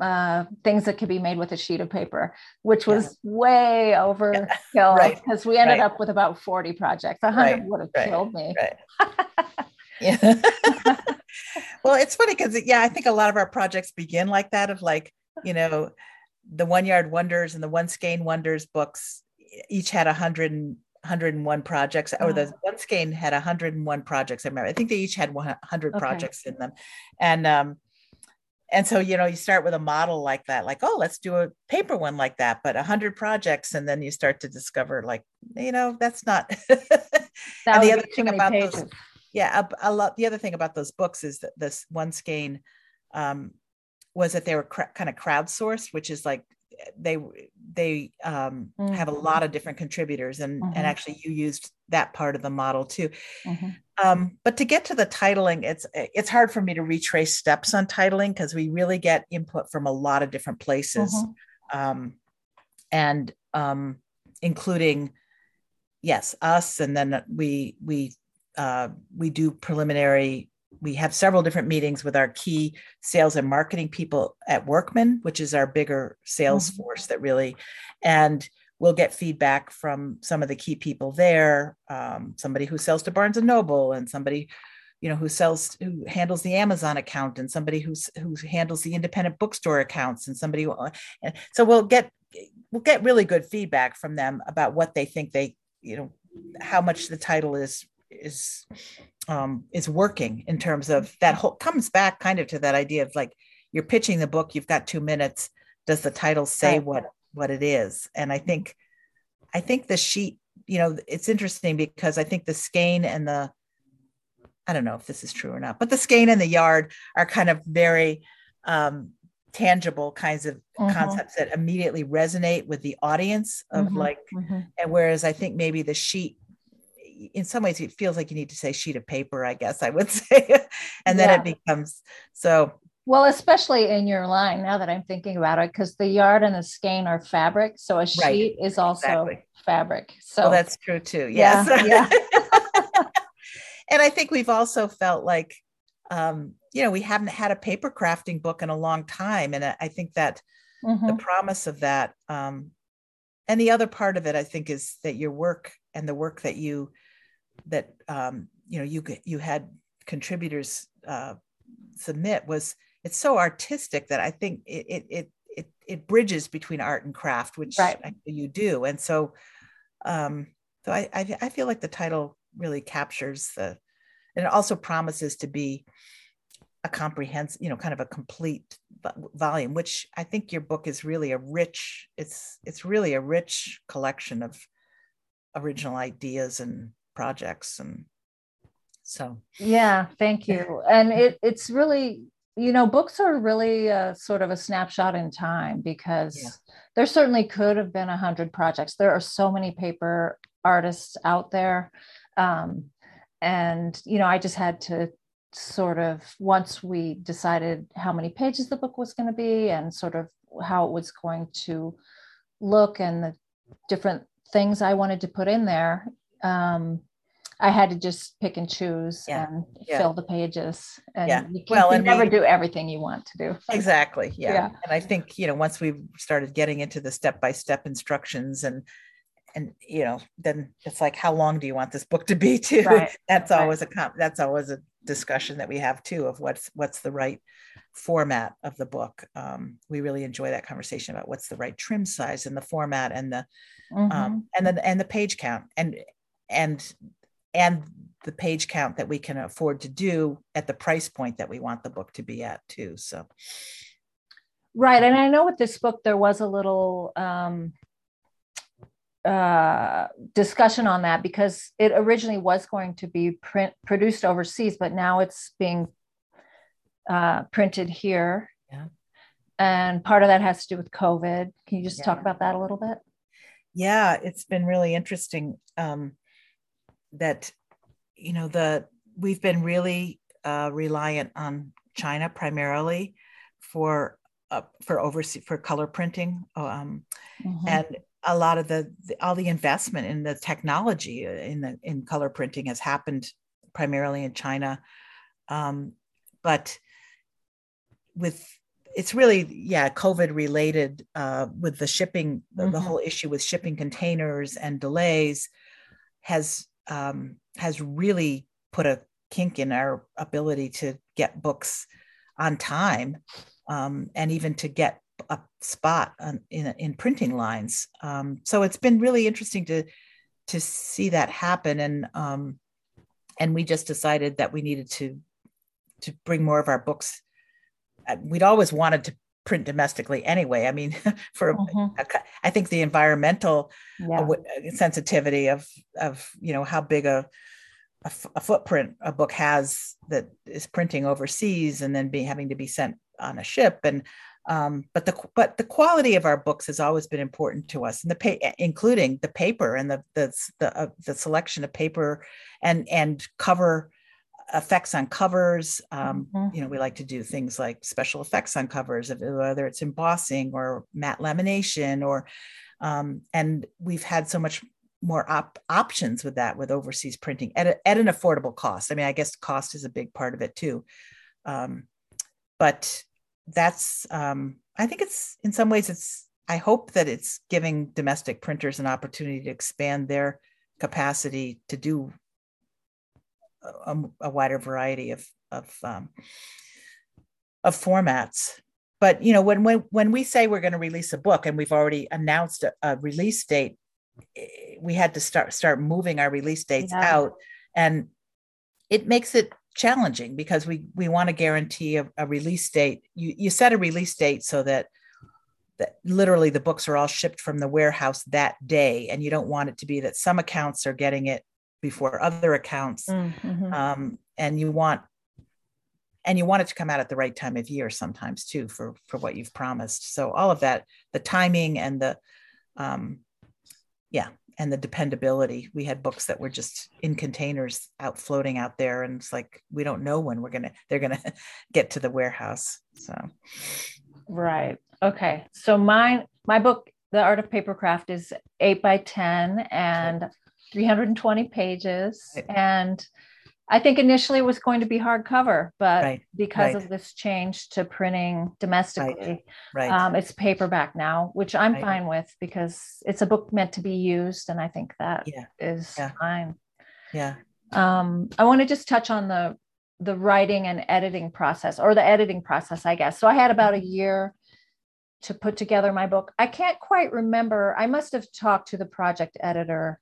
uh, things that could be made with a sheet of paper, which was yeah. way overkill because we ended up with about 40 projects. 100 would have killed me. yeah. well, it's funny because, yeah, I think a lot of our projects begin like that of like, you know, the One Yard Wonders and the One Skein Wonders books each had a hundred 101 projects, or the one skein had 101 projects. I remember. I think they each had 100 okay. projects in them, and um, and so you know you start with a model like that, like oh let's do a paper one like that, but 100 projects, and then you start to discover like you know that's not. that and the other thing about pages. those, yeah, a, a, lot. The other thing about those books is that this one skein um, was that they were cr- kind of crowdsourced, which is like they they um, mm-hmm. have a mm-hmm. lot of different contributors and mm-hmm. and actually you used that part of the model too mm-hmm. um, but to get to the titling it's it's hard for me to retrace steps on titling because we really get input from a lot of different places mm-hmm. um, and um, including yes us and then we we uh, we do preliminary we have several different meetings with our key sales and marketing people at Workman, which is our bigger sales mm-hmm. force that really, and we'll get feedback from some of the key people there. Um, somebody who sells to Barnes and Noble, and somebody, you know, who sells who handles the Amazon account, and somebody who's who handles the independent bookstore accounts, and somebody. Who, and so we'll get we'll get really good feedback from them about what they think they, you know, how much the title is is um, is working in terms of that whole comes back kind of to that idea of like you're pitching the book you've got two minutes does the title say what what it is and i think i think the sheet you know it's interesting because i think the skein and the i don't know if this is true or not but the skein and the yard are kind of very um, tangible kinds of mm-hmm. concepts that immediately resonate with the audience of mm-hmm. like mm-hmm. and whereas i think maybe the sheet in some ways it feels like you need to say sheet of paper i guess i would say and then yeah. it becomes so well especially in your line now that i'm thinking about it because the yard and the skein are fabric so a sheet right. is also exactly. fabric so well, that's true too yes yeah, yeah. and i think we've also felt like um, you know we haven't had a paper crafting book in a long time and i think that mm-hmm. the promise of that um, and the other part of it i think is that your work and the work that you that um, you know you you had contributors uh, submit was it's so artistic that I think it it it it, it bridges between art and craft, which right. you do. And so, um, so I, I I feel like the title really captures the, and it also promises to be a comprehensive, you know, kind of a complete volume, which I think your book is really a rich. It's it's really a rich collection of original ideas and projects and so. Yeah thank you. And it it's really you know books are really a, sort of a snapshot in time because yeah. there certainly could have been a hundred projects. There are so many paper artists out there. Um, and you know i just had to sort of once we decided how many pages the book was going to be and sort of how it was going to look and the different things I wanted to put in there, um, I had to just pick and choose yeah. and yeah. fill the pages. And yeah. you, can, well, and never we, do everything you want to do. Exactly. Yeah. yeah. And I think, you know, once we started getting into the step-by-step instructions and and you know, then it's like, how long do you want this book to be too? Right. that's right. always a that's always a discussion that we have too of what's what's the right format of the book. Um, we really enjoy that conversation about what's the right trim size and the format and the um, mm-hmm. um, and then and the page count and and and the page count that we can afford to do at the price point that we want the book to be at too. So right, and I know with this book there was a little um, uh, discussion on that because it originally was going to be print produced overseas, but now it's being uh, printed here. Yeah. And part of that has to do with COVID. Can you just yeah. talk about that a little bit? Yeah, it's been really interesting um, that, you know, the we've been really uh, reliant on China primarily for uh, for overseas for color printing, um, mm-hmm. and a lot of the, the, all the investment in the technology in the in color printing has happened primarily in China, um, but with it's really yeah covid related uh, with the shipping mm-hmm. the whole issue with shipping containers and delays has um, has really put a kink in our ability to get books on time um, and even to get a spot on, in, in printing lines. Um, so it's been really interesting to to see that happen. And um, and we just decided that we needed to to bring more of our books. Uh, we'd always wanted to print domestically anyway. I mean, for mm-hmm. a, I think the environmental yeah. Uh, sensitivity of of you know how big a, a, f- a footprint a book has that is printing overseas and then being having to be sent on a ship and um, but the but the quality of our books has always been important to us and the pay, including the paper and the the the, uh, the selection of paper and and cover effects on covers. Um, mm-hmm. You know, we like to do things like special effects on covers, whether it's embossing or matte lamination, or um, and we've had so much more op- options with that with overseas printing at, a, at an affordable cost. I mean, I guess cost is a big part of it too, um, but that's um, I think it's in some ways it's I hope that it's giving domestic printers an opportunity to expand their capacity to do a, a wider variety of of um, of formats. But you know, when when when we say we're going to release a book and we've already announced a, a release date, eh, we had to start start moving our release dates yeah. out, and it makes it challenging because we we want to guarantee a, a release date. You you set a release date so that that literally the books are all shipped from the warehouse that day and you don't want it to be that some accounts are getting it before other accounts mm-hmm. um, and you want and you want it to come out at the right time of year sometimes too for for what you've promised. So all of that the timing and the um, yeah and the dependability. We had books that were just in containers out floating out there and it's like we don't know when we're gonna they're gonna get to the warehouse so. Right. Okay. So my my book the art of papercraft is eight by 10 and 320 pages. Right. And I think initially it was going to be hardcover, but right. because right. of this change to printing domestically. Um, it's paperback now, which I'm fine with because it's a book meant to be used. And I think that yeah. is yeah. fine. Yeah. Um, I want to just touch on the the writing and editing process or the editing process, I guess. So I had about a year to put together my book. I can't quite remember. I must have talked to the project editor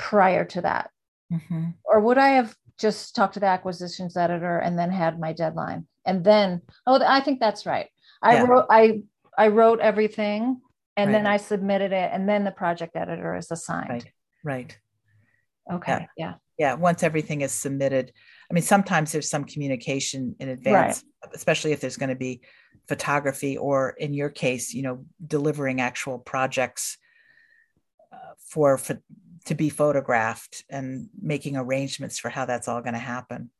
prior to that. Mm-hmm. Or would I have just talked to the acquisitions editor and then had my deadline? And then, oh, I think that's right. I yeah. wrote I I wrote everything and right. then I submitted it and then the project editor is assigned. Right. Right. Okay. Yeah. yeah. Yeah. Once everything is submitted. I mean, sometimes there's some communication in advance, right. especially if there's going to be photography or in your case, you know, delivering actual projects uh, for, for to be photographed and making arrangements for how that's all going to happen.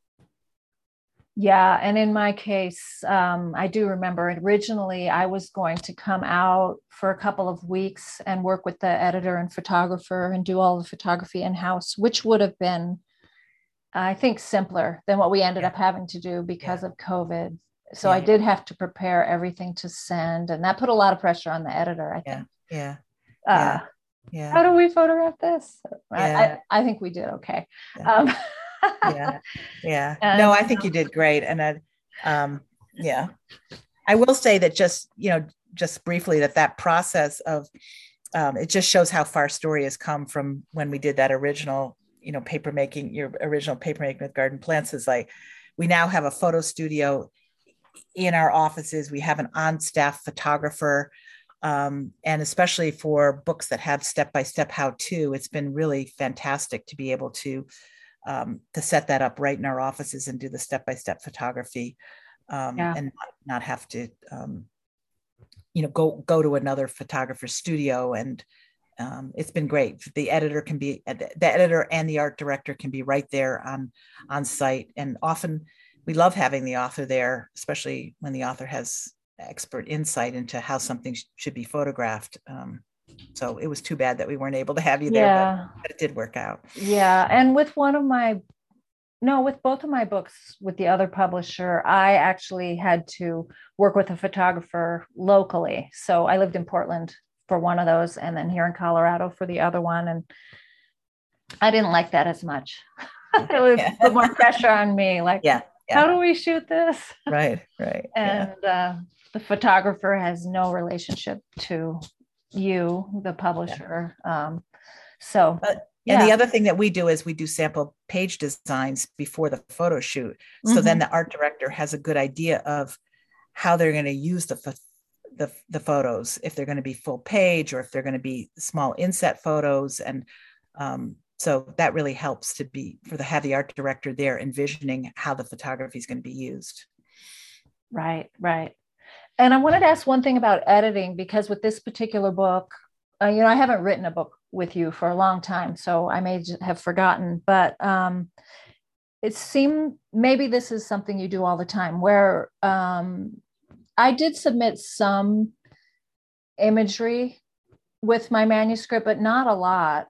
Yeah, and in my case, um, I do remember originally I was going to come out for a couple of weeks and work with the editor and photographer and do all the photography in house, which would have been, I think, simpler than what we ended yeah. up having to do because yeah. of COVID. So yeah. I did have to prepare everything to send, and that put a lot of pressure on the editor. I think. Yeah. Uh, yeah. How do we photograph this? I, I, think we did okay. Um, yeah. Yeah. No i think you did great and I, um yeah. I will say that just you know just briefly that that process of um, it just shows how far Storey has come from when we did that original you know paper making your original paper making with garden plants is like we now have a photo studio in our offices. We have an on staff photographer um, and especially for books that have step by step how to it's been really fantastic to be able to um, to set that up right in our offices and do the step-by-step photography um, yeah. and not, not, have to um, you know go go to another photographer's studio and um, it's been great the editor can be the editor and the art director can be right there on on site and often we love having the author there especially when the author has expert insight into how something sh- should be photographed um, so it was too bad that we weren't able to have you there, yeah. but, but it did work out. Yeah. And with one of my, no, with both of my books with the other publisher, I actually had to work with a photographer locally. So I lived in Portland for one of those and then here in Colorado for the other one. And I didn't like that as much. it was yeah. put more pressure on me. Like, yeah, yeah, how do we shoot this? Right, right. and yeah. uh, the photographer has no relationship to you, the publisher. Yeah. Um, so, but, yeah. and the other thing that we do is we do sample page designs before the photo shoot. So mm-hmm. then the art director has a good idea of how they're going to use the the, the photos if they're going to be full page or if they're going to be small inset photos and um, so that really helps to be for the have the art director there envisioning how the photography is going to be used right right and I wanted to ask one thing about editing because with this particular book, uh, you know, I haven't written a book with you for a long time, so I may have forgotten, but um, it seemed maybe this is something you do all the time where um, I did submit some imagery with my manuscript, but not a lot.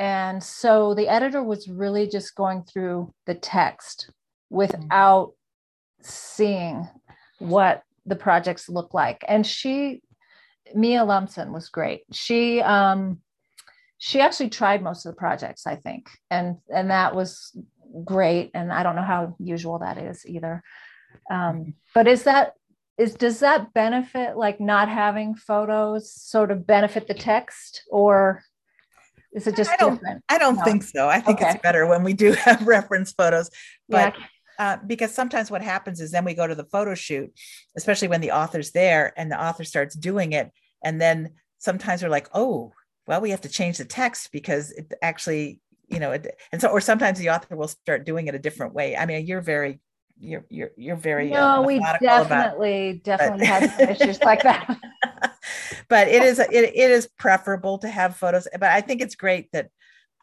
And so the editor was really just going through the text without seeing what the projects look like. And she, Mia Lumson was great. She um, she actually tried most of the projects, I think, and and that was great. And I don't know how usual that is either. Um, but is that is does that benefit like not having photos sort of benefit the text or is it just I don't, different? I don't no. think so. I think okay. it's better when we do have reference photos. But yeah. Uh, because sometimes what happens is then we go to the photo shoot, especially when the author's there and the author starts doing it. And then sometimes we're like, oh, well, we have to change the text because it actually, you know, it, and so, or sometimes the author will start doing it a different way. I mean, you're very, you're, you're, you're very, no, uh, we definitely, about, definitely but, have issues like that. but it is, it, it is preferable to have photos, but I think it's great that,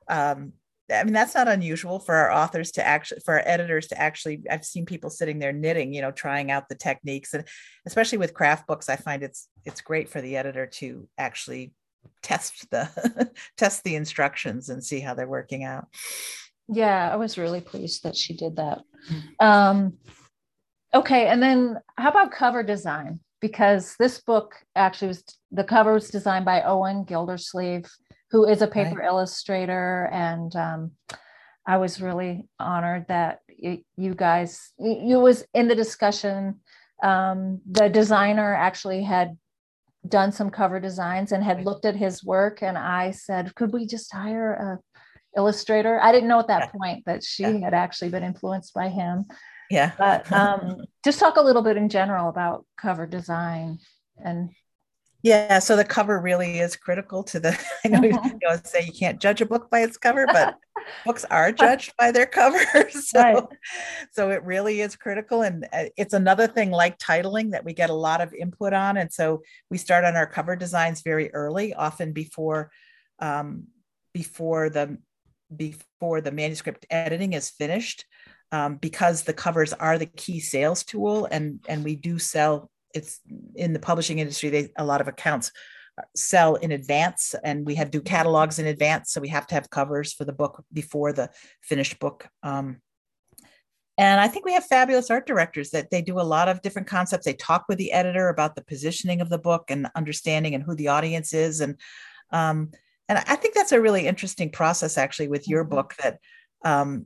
um, I mean, that's not unusual for our authors to actually, for our editors to actually, I've seen people sitting there knitting, you know, trying out the techniques. And especially with craft books, I find it's, it's great for the editor to actually test the, test the instructions and see how they're working out. Yeah, I was really pleased that she did that. Mm-hmm. Um, okay. And then how about cover design? Because this book actually was, the cover was designed by Owen Gildersleeve who is a paper right. illustrator. And um, I was really honored that you guys, you was in the discussion. Um, the designer actually had done some cover designs and had looked at his work, and I said, "Could we just hire a illustrator?" I didn't know at that yeah. point that she yeah. had actually been influenced by him. Yeah. But um, just talk a little bit in general about cover design and yeah, so the cover really is critical to the. I know you know, say you can't judge a book by its cover, but books are judged by their covers. So, right. so it really is critical, and uh, it's another thing like titling that we get a lot of input on, and so we start on our cover designs very early, often before, um, before the before the manuscript editing is finished, um, because the covers are the key sales tool, and and we do sell it's in the publishing industry they a lot of accounts sell in advance and we have do catalogs in advance so we have to have covers for the book before the finished book um, and i think we have fabulous art directors that they do a lot of different concepts they talk with the editor about the positioning of the book and understanding and who the audience is and um, and i think that's a really interesting process actually with your mm-hmm. book that um,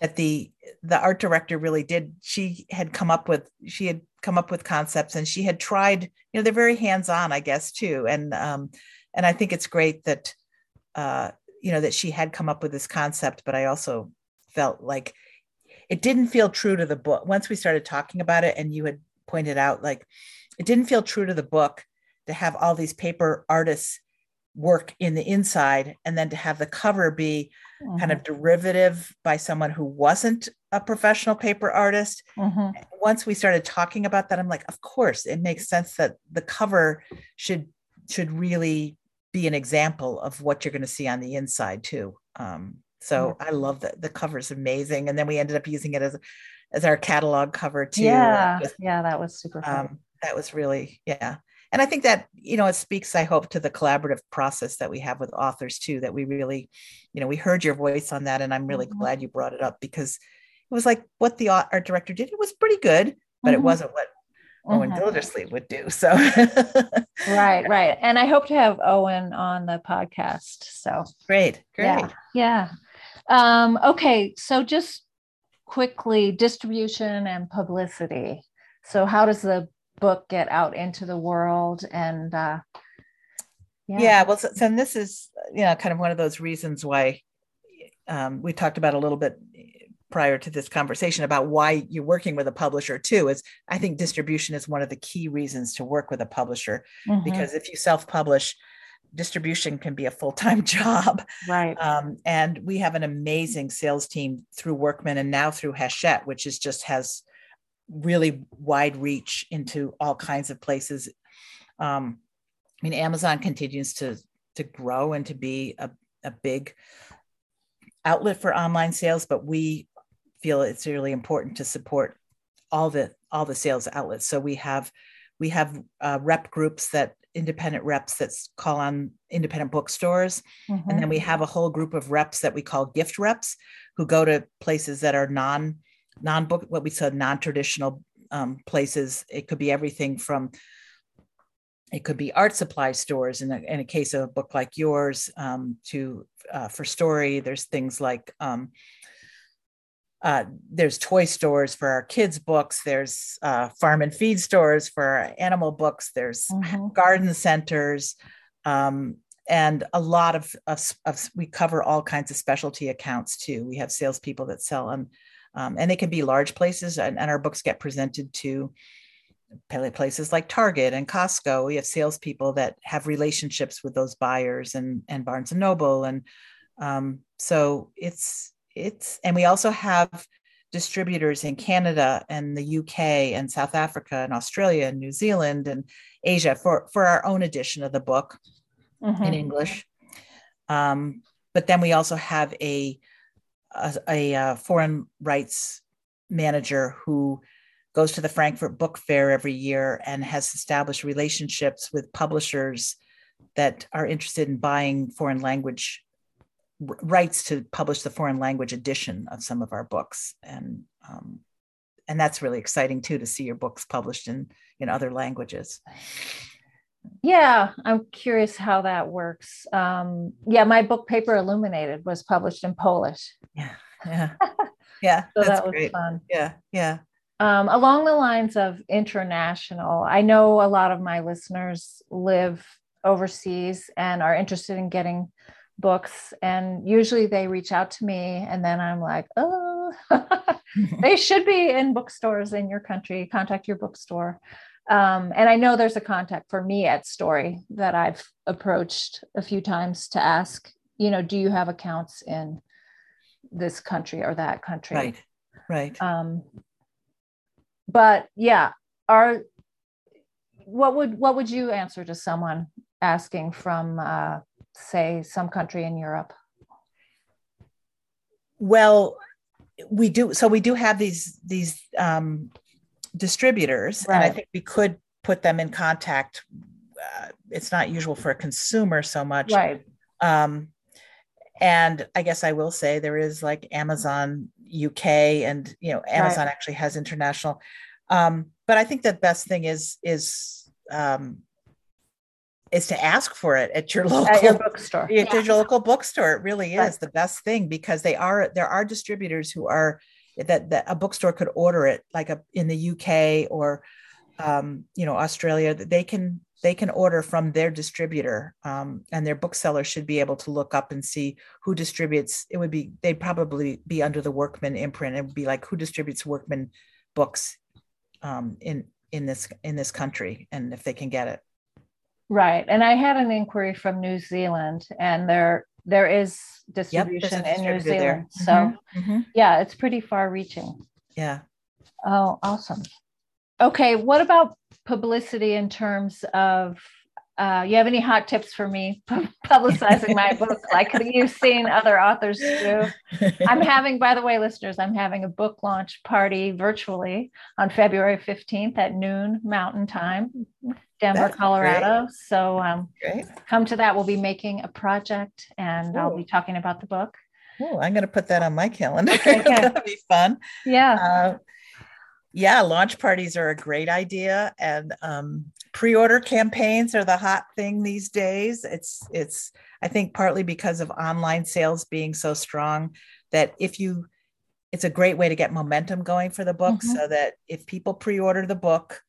that the the art director really did she had come up with she had come up with concepts and she had tried you know they're very hands on i guess too. And um and i think it's great that uh you know that she had come up with this concept but i also felt like it didn't feel true to the book. Once we started talking about it and you had pointed out like it didn't feel true to the book to have all these paper artists work in the inside and then to have the cover be mm-hmm. kind of mm-hmm. derivative by someone who wasn't a professional paper artist. Mm-hmm. Once we started talking about that, I'm like, of course, it makes sense that the cover should should really be an example of what you're going to see on the inside too. Um, so mm-hmm. I love that the cover is amazing, and then we ended up using it as as our catalog cover too. Yeah, Just, yeah, that was super. Fun. Um, that was really yeah and i think that you know it speaks i hope to the collaborative process that we have with authors too that we really you know we heard your voice on that and i'm really mm-hmm. glad you brought it up because it was like what the art director did it was pretty good but mm-hmm. it wasn't what Owen mm-hmm. Gildersleeve would do. So right, right. And I hope to have Owen on the podcast. So great, great. Yeah. yeah. Um, okay. So just quickly, distribution and publicity. So how does the book get out into the world and uh yeah, yeah well so, so, and this is you know kind of one of those reasons why um, we talked about a little bit prior to this conversation about why you're working with a publisher too is i think distribution is one of the key reasons to work with a publisher mm-hmm. because if you self-publish distribution can be a full-time job. Right. Um, and we have an amazing sales team through workman and now through hachette which is just has really wide reach into all kinds of places. Um, I mean, Amazon continues to to grow and to be a, a big outlet for online sales, but we feel it's really important to support all the all the sales outlets. So we have we have uh, rep groups that independent reps that call on independent bookstores, mm-hmm. and then we have a whole group of reps that we call gift reps who go to places that are non non-book what we said non-traditional um, places. It could be everything from it could be art supply stores in a, in a case of a book like yours um, to uh, for Storey. There's things like um, uh, there's toy stores for our kids books. There's uh, farm and feed stores for our animal books. There's mm-hmm. garden centers um, and a lot of, of, of, we cover all kinds of specialty accounts too. We have salespeople that sell on um, and they can be large places and, and, our books get presented to places like target and costco we have salespeople that have relationships with those buyers and and barnes and noble and um, so it's it's and we also have distributors in canada and the uk and south africa and australia and new zealand and asia for for our own edition of the book mm-hmm. in english um, but then we also have a a, a, foreign rights manager who goes to the Frankfurt Book Fair every year and has established relationships with publishers that are interested in buying foreign language rights to publish the foreign language edition of some of our books. And um, and that's really exciting too to see your books published in in other languages yeah, I'm curious how that works. Um, yeah, my book Paper Illuminated was published in Polish. Yeah, yeah. Yeah. So that's that was great. fun. Yeah. Yeah. Um, along the lines of international, I know a lot of my listeners live overseas and are interested in getting books. And usually they reach out to me, and then I'm like, oh, they should be in bookstores in your country. Contact your bookstore. Um, and I know there's a contact for me at Storey that I've approached a few times to ask, you know, do you have accounts in this country or that country? Right. Right. Um, but yeah, are what would what would you answer to someone asking from uh, say some country in Europe? Well, we do. So we do have these these um, distributors, right. and I think we could put them in contact. Uh, it's not usual for a consumer so much, right? Um, and I guess I will say there is like Amazon UK, and you know Amazon right. actually has international. Um, but I think the best thing is is um, is to ask for it at your local at your bookstore. At yeah. your local bookstore. It really is right. the best thing because they are there are distributors who are that, that a bookstore could order it like a, in the UK or um, you know Australia. That they can they can order from their distributor um, and their bookseller should be able to look up and see who distributes. It would be they'd probably be under the workman imprint. It would be like who distributes workman books um, in in this in this country and if they can get it. Right. And i had an inquiry from new zealand and there there is distribution yep, in new zealand so mm-hmm, mm-hmm. yeah it's pretty far reaching. Yeah. Oh awesome. Okay what about publicity in terms of uh, you have any hot tips for me publicizing my book like you've seen other authors do i'm having by the way listeners i'm having a book launch party virtually on february 15th at noon mountain time denver That's colorado great. so um, come to that we'll be making a project and Ooh. i'll be talking about the book Oh, I'm going to put that on my calendar. Okay, That'll be fun. Yeah. Uh, yeah, launch parties are a great idea, and um, pre-order campaigns are the hot thing these days. It's it's I think partly because of online sales being so strong that if you it's a great way to get momentum going for the book mm-hmm. so that if people pre-order the book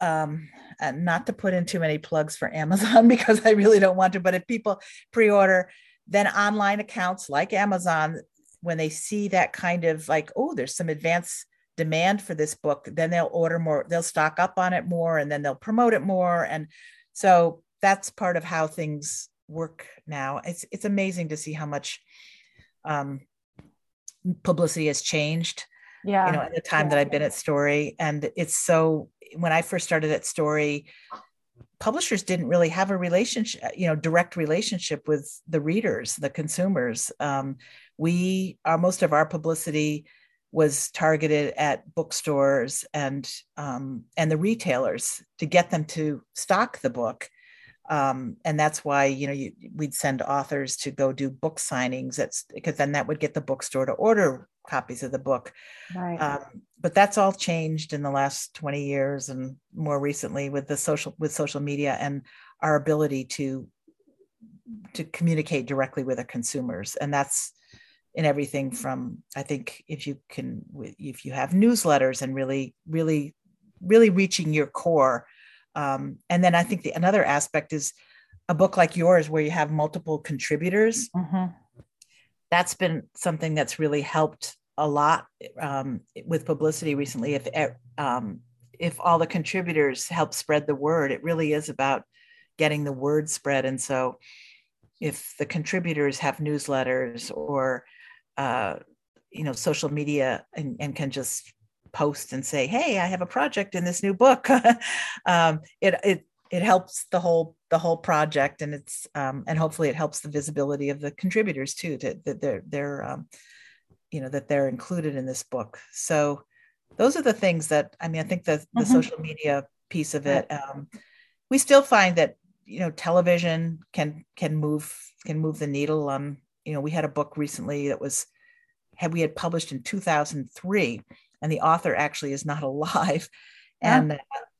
um and not to put in too many plugs for Amazon because I really don't want to but if people pre-order then online accounts like Amazon when they see that kind of like oh there's some advanced demand for this book, then they'll order more, they'll stock up on it more, and then they'll promote it more. And so that's part of how things work now. It's it's amazing to see how much um, publicity has changed. Yeah. You know, at the time yeah. that I've been at Storey. And it's so when I first started at Storey, publishers didn't really have a relationship, you know, direct relationship with the readers, the consumers. Um, we are most of our publicity was targeted at bookstores and um, and the retailers to get them to stock the book. Um, and that's why you know you, we'd send authors to go do book signings. That's because then that would get the bookstore to order copies of the book. Right. Um, but that's all changed in the last 20 years and more recently with the social with social media and our ability to to communicate directly with the consumers and that's in everything from i think if you can if you have newsletters and really really really reaching your core. Um, and then i think the another aspect is a book like yours where you have multiple contributors. Mm-hmm. that's been something that's really helped a lot um, with publicity recently. If um, if all the contributors help spread the word it really is about getting the word spread. And so if the contributors have newsletters or uh, you know social media and, and can just post and say hey i have a project in this new book. Um, it it it helps the whole the whole project and it's um, and hopefully it helps the visibility of the contributors too to, that they're they're um, you know that they're included in this book. So those are the things that i mean i think the the mm-hmm. social media piece of it um, we still find that you know television can can move can move the needle on you know, we had a book recently that was had we had published in 2003, and the author actually is not alive. And yeah.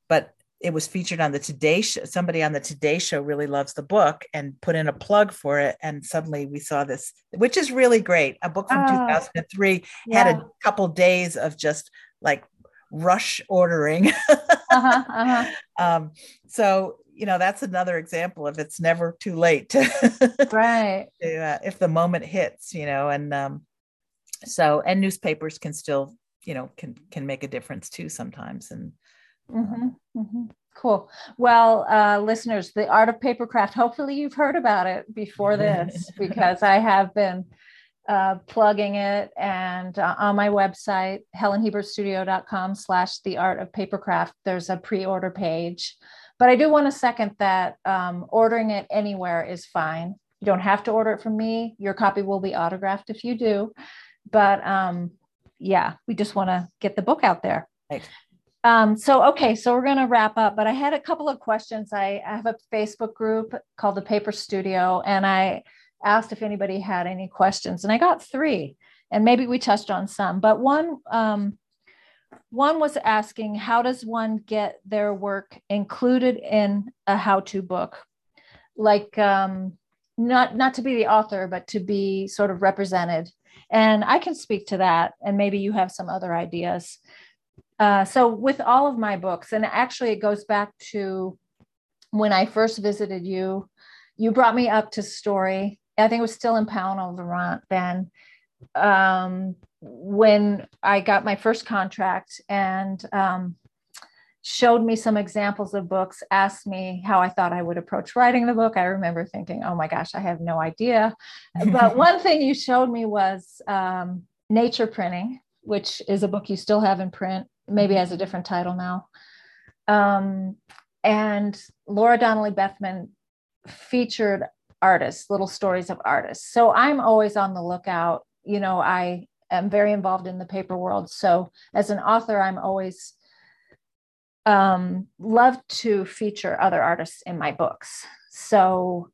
but it was featured on the Today Show. Somebody on the Today Show really loves the book and put in a plug for it. And suddenly we saw this, which is really great. A book from uh, 2003 yeah. had a couple days of just like rush ordering. uh-huh, uh-huh. Um, so you know that's another example of it's never too late to right to, uh, if the moment hits you know and um, so and newspapers can still you know can can make a difference too sometimes and mm-hmm, mm-hmm. cool well uh, listeners the art of papercraft hopefully you've heard about it before this because i have been uh, plugging it and uh, on my website helenhiebertstudio.com slash the art of papercraft there's a pre-order page. But i do want to second that um, ordering it anywhere is fine. You don't have to order it from me. Your copy will be autographed if you do. But um, yeah we just want to get the book out there. Right. um, so okay so we're going to wrap up but i had a couple of questions. I, I have a facebook group called the paper studio and i asked if anybody had any questions, and I got three, and maybe we touched on some. But one um, one was asking how does one get their work included in a how-to book, like um, not not to be the author, but to be sort of represented. And I can speak to that, and maybe you have some other ideas. Uh, so with all of my books, and actually it goes back to when I first visited you, you brought me up to Storey I think it was still in Pownal Vermont then. Um, when I got my first contract and um, showed me some examples of books, asked me how I thought I would approach writing the book. I remember thinking, oh my gosh, I have no idea. But one thing you showed me was um, Nature Printing, which is a book you still have in print, maybe has a different title now. Um, and Laura Donnelly Bethmann featured artists, little stories of artists. So I'm always on the lookout. You know, I am very involved in the paper world. So as an author, I'm always um, love to feature other artists in my books. So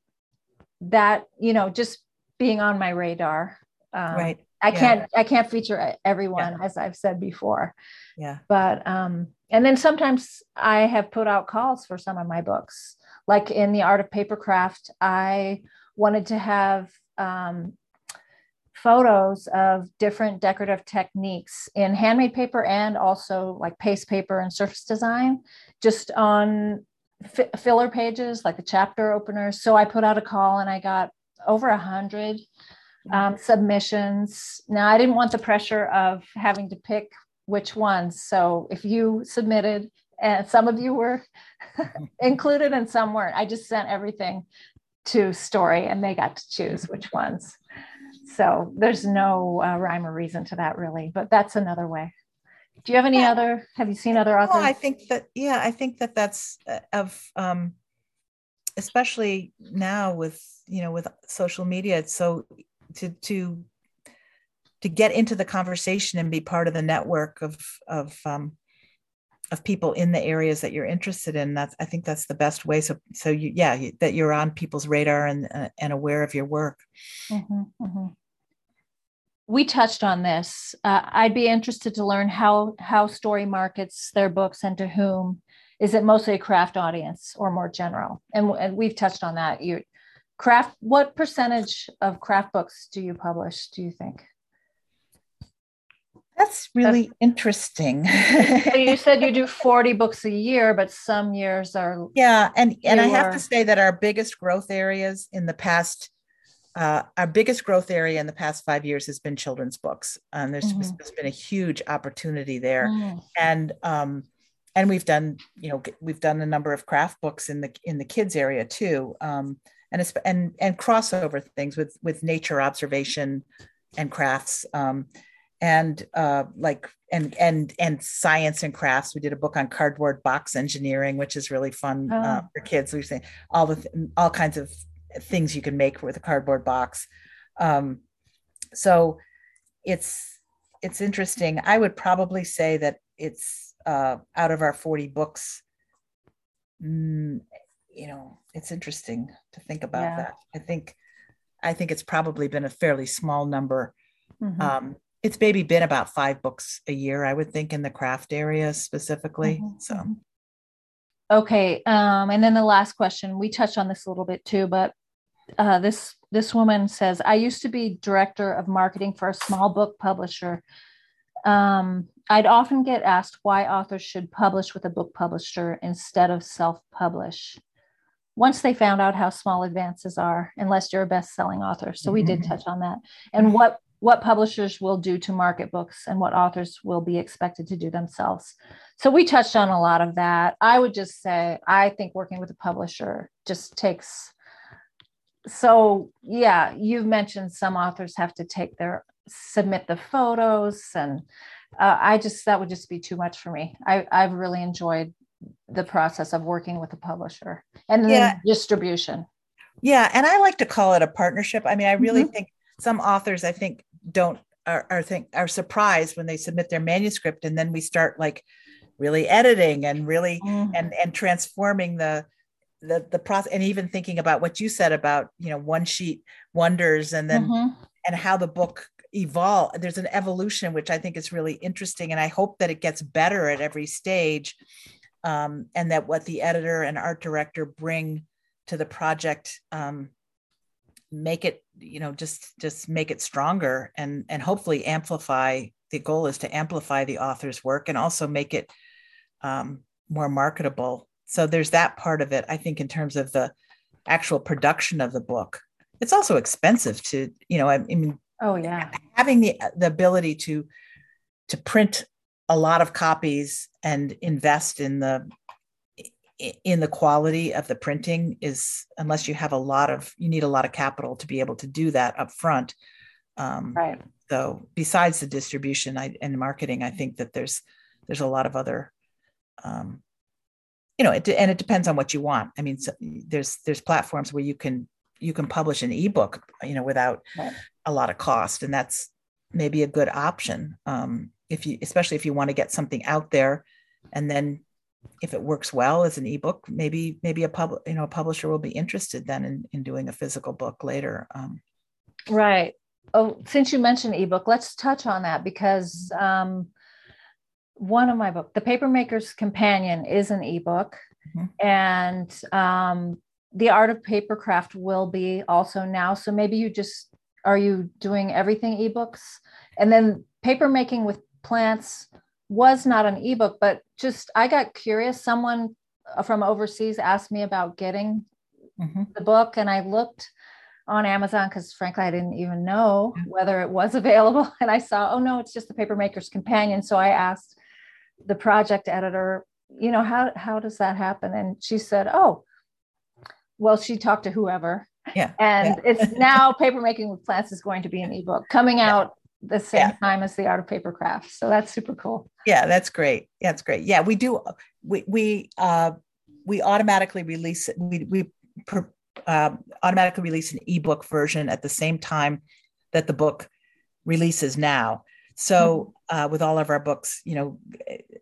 that, you know, just being on my radar. Um, right. I yeah. can't I can't feature everyone yeah. as I've said before. Yeah. But um and then sometimes I have put out calls for some of my books like in the art of papercraft, I wanted to have um, photos of different decorative techniques in handmade paper and also like paste paper and surface design, just on f- filler pages like the chapter openers. So I put out a call and I got over a hundred um, submissions. Now I didn't want the pressure of having to pick which ones. So if you submitted and some of you were included and some weren't. I just sent everything to Storey and they got to choose which ones. So there's no uh, rhyme or reason to that really, but that's another way. Do you have any yeah. other? Have you seen other authors? Well, I think that yeah, I think that that's uh, of um, especially now with you know with social media. It's so to to to get into the conversation and be part of the network of of um, of people in the areas that you're interested in that's i think that's the best way. So so you yeah you, that you're on people's radar and uh, and aware of your work. Mm-hmm, mm-hmm. we touched on this. Uh, i'd be interested to learn how how Storey markets their books and to whom. Is it mostly a craft audience or more general? And, and we've touched on that. You craft what percentage of craft books do you publish do you think that's really That's, interesting. so you said you do 40 books a year, but some years are Yeah, and and I have to say that our biggest growth areas in the past uh, our biggest growth area in the past five years has been children's books. Um, there's, mm-hmm. there's been a huge opportunity there, mm. and um, and we've done you know we've done a number of craft books in the in the kids area too, um, and it's, and and crossover things with with nature observation and crafts. Um, and uh, like and and and science and crafts. We did a book on cardboard box engineering, which is really fun uh, oh. uh, for kids. We say all the th- all kinds of things you can make with a cardboard box. Um, so it's it's interesting. I would probably say that it's uh, out of our forty books. Mm, you know, it's interesting to think about yeah. that. I think I think it's probably been a fairly small number. Mm-hmm. Um, it's maybe been about five books a year, I would think, in the craft area specifically. Mm-hmm. So, mm-hmm. Okay. Um, and then the last question, we touched on this a little bit too, but uh, this this woman says, I used to be director of marketing for a small book publisher. Um, I'd often get asked why authors should publish with a book publisher instead of self-publish. Once they found out how small advances are, unless you're a best-selling author. So we did mm-hmm. touch on that. And what what publishers will do to market books and what authors will be expected to do themselves. So we touched on a lot of that. I would just say I think working with a publisher just takes so yeah, you've mentioned some authors have to take their submit the photos and uh, I just that would just be too much for me. I, I've really enjoyed the process of working with a publisher and then yeah. distribution. Yeah, and I like to call it a partnership. I mean, I really mm-hmm. think some authors, I think, don't are, are think are surprised when they submit their manuscript, and then we start like really editing and really mm. and and transforming the the the process and even thinking about what you said about you know one sheet wonders and then mm-hmm. and how the book evolve there's an evolution which i think is really interesting and i hope that it gets better at every stage um, and that what the editor and art director bring to the project um, make it you know just just make it stronger and and hopefully amplify the goal is to amplify the author's work and also make it um, more marketable. So there's that part of it i think in terms of the actual production of the book. It's also expensive to you know i, I mean oh yeah. having the the ability to to print a lot of copies and invest in the in the quality of the printing is unless you have a lot of you need a lot of capital to be able to do that up front um, right so besides the distribution I, and marketing i think that there's there's a lot of other um, you know it, and it depends on what you want i mean so there's there's platforms where you can you can publish an ebook you know without right. a lot of cost and that's maybe a good option um, if you especially if you want to get something out there and then if it works well as an ebook, maybe maybe a pub you know a publisher will be interested then in, in doing a physical book later. Um, right. Oh, since you mentioned ebook, let's touch on that because um, one of my book, The Papermaker's Companion, is an ebook, mm-hmm. and um, The Art of Papercraft will be also now. So maybe you just are you doing everything ebooks, and then paper making with plants was not an ebook, but just I got curious. Someone from overseas asked me about getting mm-hmm. the book, and I looked on Amazon because frankly I didn't even know whether it was available. And I saw, oh no, it's just the Papermaker's Companion. So I asked the project editor, you know, how how does that happen? And she said, oh, well, she talked to whoever. Yeah. And yeah. it's now papermaking with plants is going to be an ebook coming out the same yeah. time as the art of paper craft. So that's super cool. Yeah, that's great. That's great. Yeah, we do. We we uh, we automatically release we we per, uh, automatically release an ebook version at the same time that the book releases now. So mm-hmm. uh, with all of our books, you know,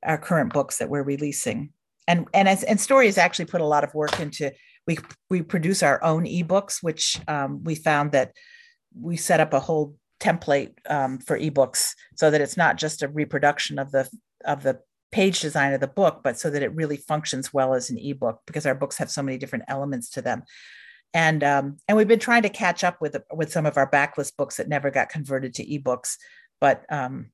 our current books that we're releasing, and and as, and Storey has actually put a lot of work into. We we produce our own ebooks, which um, we found that we set up a whole template um, for ebooks so that it's not just a reproduction of the of the page design of the book but so that it really functions well as an ebook because our books have so many different elements to them. And um, and we've been trying to catch up with with some of our backlist books that never got converted to ebooks but um,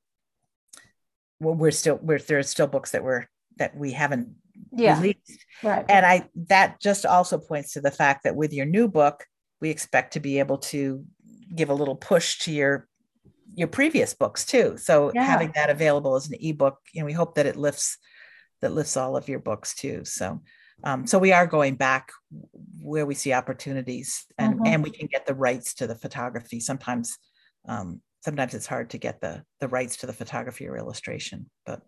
we're still we're there's still books that we're that we haven't yeah. released. Right. And i that just also points to the fact that with your new book we expect to be able to give a little push to your your previous books too. So yeah. having that available as an ebook, you know, we hope that it lifts that lifts all of your books too. So um, so we are going back where we see opportunities and mm-hmm. and we can get the rights to the photography. Sometimes um, sometimes it's hard to get the the rights to the photography or illustration, but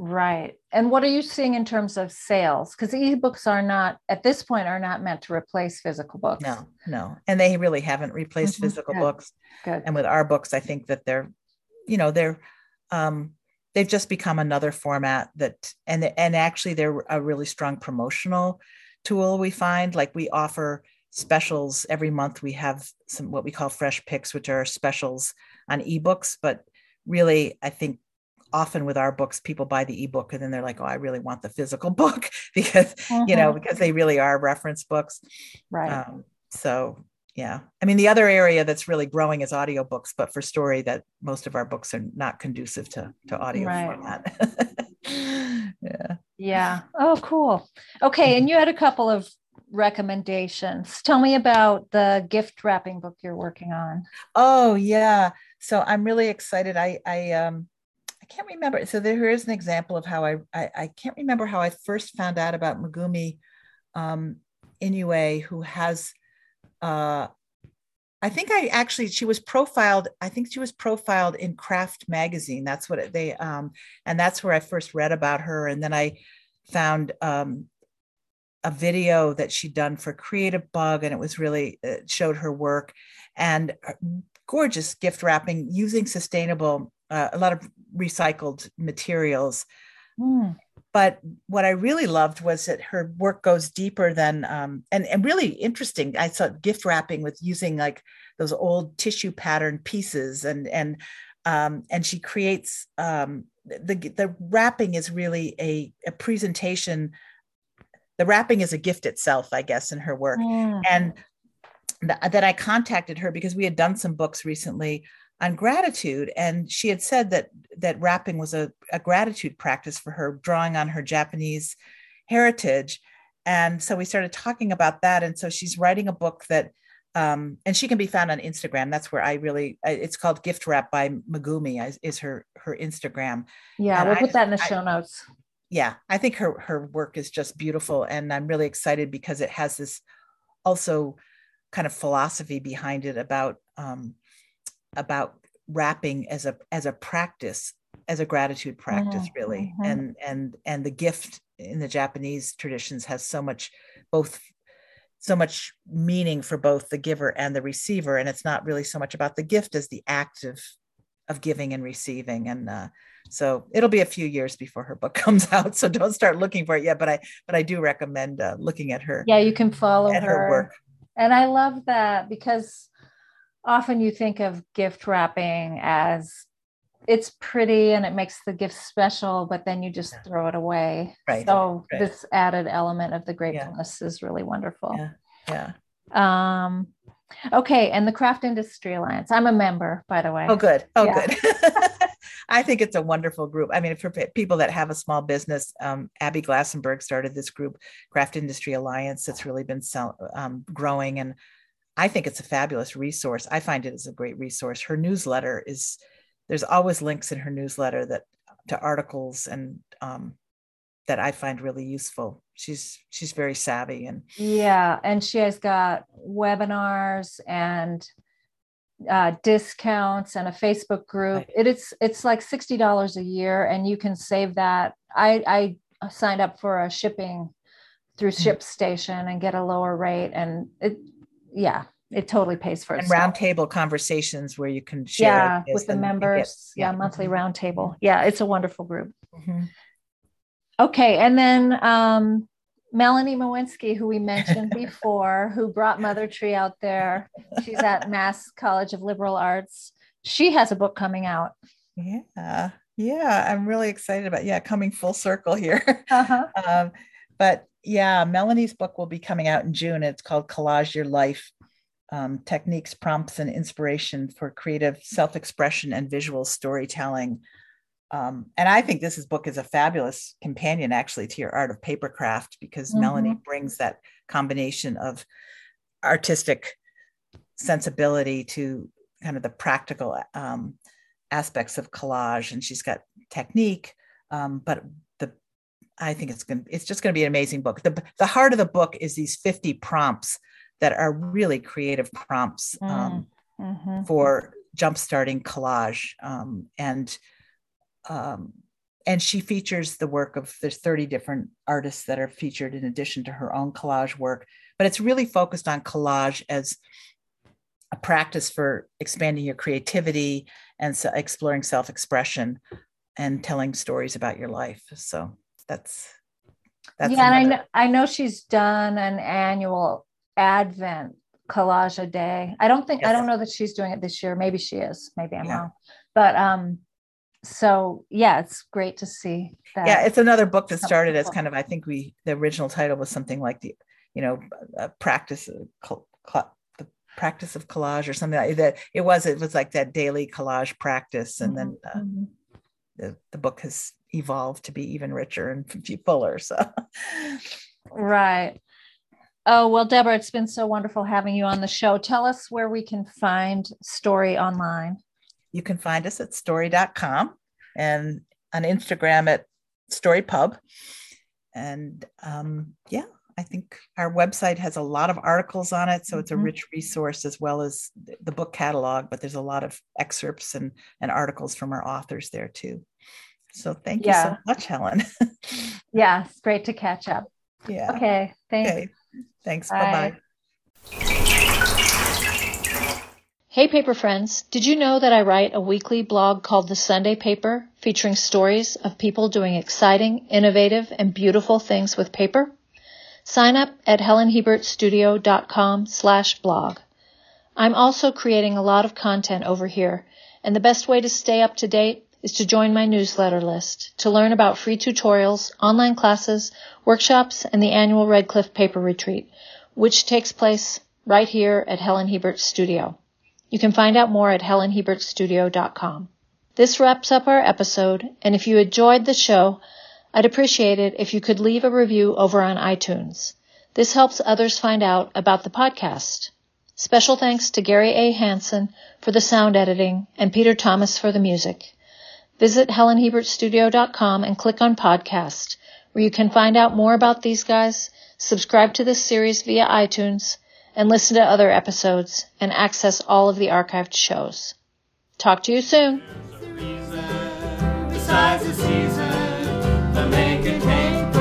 Right. And what are you seeing in terms of sales? Because ebooks are not, at this point, are not meant to replace physical books. No, no. And they really haven't replaced mm-hmm. physical Good. books. Good. And with our books, I think that they're, you know, they're, um, they've just become another format that, and, and actually they're a really strong promotional tool we find. Like we offer specials every month. We have some, what we call fresh picks, which are specials on ebooks, but really, I think often with our books people buy the ebook and then they're like oh i really want the physical book because mm-hmm. you know mm-hmm. because they really are reference books. Right. Um, so yeah. I mean the other area that's really growing is audiobooks but for Storey that most of our books are not conducive to to audio right. format. Yeah. Yeah. Oh cool. Okay and you had a couple of recommendations. Tell me about the gift wrapping book you're working on. Oh yeah. So i'm really excited. I i um i can't remember so there is an example of how i i, I can't remember how i first found out about megumi um Inouye who has uh I think I actually she was profiled. I think she was profiled in Craft magazine. That's what they um, and that's where I first read about her. And then I found um, a video that she'd done for Creative Bug, and it was really it showed her work and uh, gorgeous gift wrapping using sustainable, uh, a lot of recycled materials. Mm. But what I really loved was that her work goes deeper than, um, and, and really interesting. I saw gift wrapping with using like those old tissue pattern pieces and, and, um, and she creates um, the, the wrapping is really a, a presentation the wrapping is a gift itself, I guess, in her work. Mm. And th- that I contacted her because we had done some books recently on gratitude, and she had said that that wrapping was a, a gratitude practice for her, drawing on her Japanese heritage. And so we started talking about that. And so she's writing a book that um, and she can be found on Instagram. That's where I really. It's called Gift Wrap by Megumi. Is her her Instagram. Yeah, and we'll I, put that in the show I, notes yeah, I think her her work is just beautiful, and I'm really excited because it has this also kind of philosophy behind it about um, about wrapping as a as a practice as a gratitude practice mm-hmm. really mm-hmm. and and and the gift in the japanese traditions has so much both so much meaning for both the giver and the receiver and it's not really so much about the gift as the act of of giving and receiving and uh, so it'll be a few years before her book comes out so don't start looking for it yet but i but i do recommend uh, looking at her yeah you can follow her. her work and i love that because often you think of gift wrapping as it's pretty and it makes the gift special but then you just throw it away right so right. this added element of the gratefulness yeah. is really wonderful yeah yeah um okay and the craft industry alliance i'm a member by the way oh good oh yeah. good I think it's a wonderful group. I mean, for people that have a small business, um, Abby Glassenberg started this group, Craft Industry Alliance, that's really been sell, um, growing. And I think it's a fabulous resource. I find it as a great resource. Her newsletter is, there's always links in her newsletter that to articles and um, that I find really useful. She's she's very savvy and yeah, and she has got webinars and uh, discounts and a Facebook group. Right. It is it's like sixty dollars a year, and you can save that. I I signed up for a shipping through mm-hmm. ShipStation and get a lower rate, and it yeah, it totally pays for itself. And roundtable conversations where you can share yeah with the members. Get, yeah. yeah, monthly mm-hmm. roundtable. Yeah, it's a wonderful group. Mm-hmm. Okay, and then um, Melanie Mowinski, who we mentioned before, who brought Mother Tree out there. She's at Mass College of Liberal Arts. She has a book coming out. Yeah, yeah, I'm really excited about yeah coming full circle here. Uh-huh. um, but yeah, Melanie's book will be coming out in June. It's called Collage Your Life: um, Techniques, Prompts, and Inspiration for Creative Self-Expression and Visual Storytelling. Um, and I think this is, book is a fabulous companion actually to your art of paper craft because mm-hmm. Melanie brings that combination of artistic sensibility to kind of the practical um, aspects of collage, and she's got technique. Um, but I think it's going to, it's just going to be an amazing book. The the heart of the book is these 50 prompts that are really creative prompts um, mm-hmm. for jumpstarting collage um, and um, and she features the work of there's 30 different artists that are featured in addition to her own collage work but it's really focused on collage as a practice for expanding your creativity and so exploring self-expression and telling stories about your life so that's that's yeah another. and I know, I know she's done an annual advent collage a day i don't think yes. i don't know that she's doing it this year maybe she is maybe i'm yeah. wrong but um so yeah, it's great to see that. Yeah, it's another book that started as kind of I think we the original title was something like the you know practice cl- cl- the practice of collage or something like that. It was it was like that daily collage practice, and mm-hmm. then uh, mm-hmm. the the book has evolved to be even richer and fuller. So right. Oh, well, Deborah, it's been so wonderful having you on the show. Tell us where we can find Storey online. You can find us at storey.com and on Instagram at storeypub. And um, yeah, I think our website has a lot of articles on it. So it's a mm-hmm. rich resource as well as the book catalog, but there's a lot of excerpts and, and articles from our authors there too. So thank yeah. you so much, Helen. yeah, it's great to catch up. Yeah. Okay. Thanks. Okay. Thanks. Bye bye. Hey, paper friends. Did you know that I write a weekly blog called The Sunday Paper featuring stories of people doing exciting, innovative, and beautiful things with paper? Sign up at helenhiebertstudio.com slash blog. I'm also creating a lot of content over here, and the best way to stay up to date is to join my newsletter list to learn about free tutorials, online classes, workshops, and the annual Red Cliff Paper Retreat, which takes place right here at Helen Hiebert Studio. You can find out more at helenhiebertstudio.com. This wraps up our episode, and if you enjoyed the show, I'd appreciate it if you could leave a review over on iTunes. This helps others find out about the podcast. Special thanks to Gary A. Hanson for the sound editing and Peter Thomas for the music. Visit HelenHiebertStudio.com and click on podcast, where you can find out more about these guys, subscribe to this series via iTunes, and listen to other episodes and access all of the archived shows. Talk to you soon. Besides the season, the came.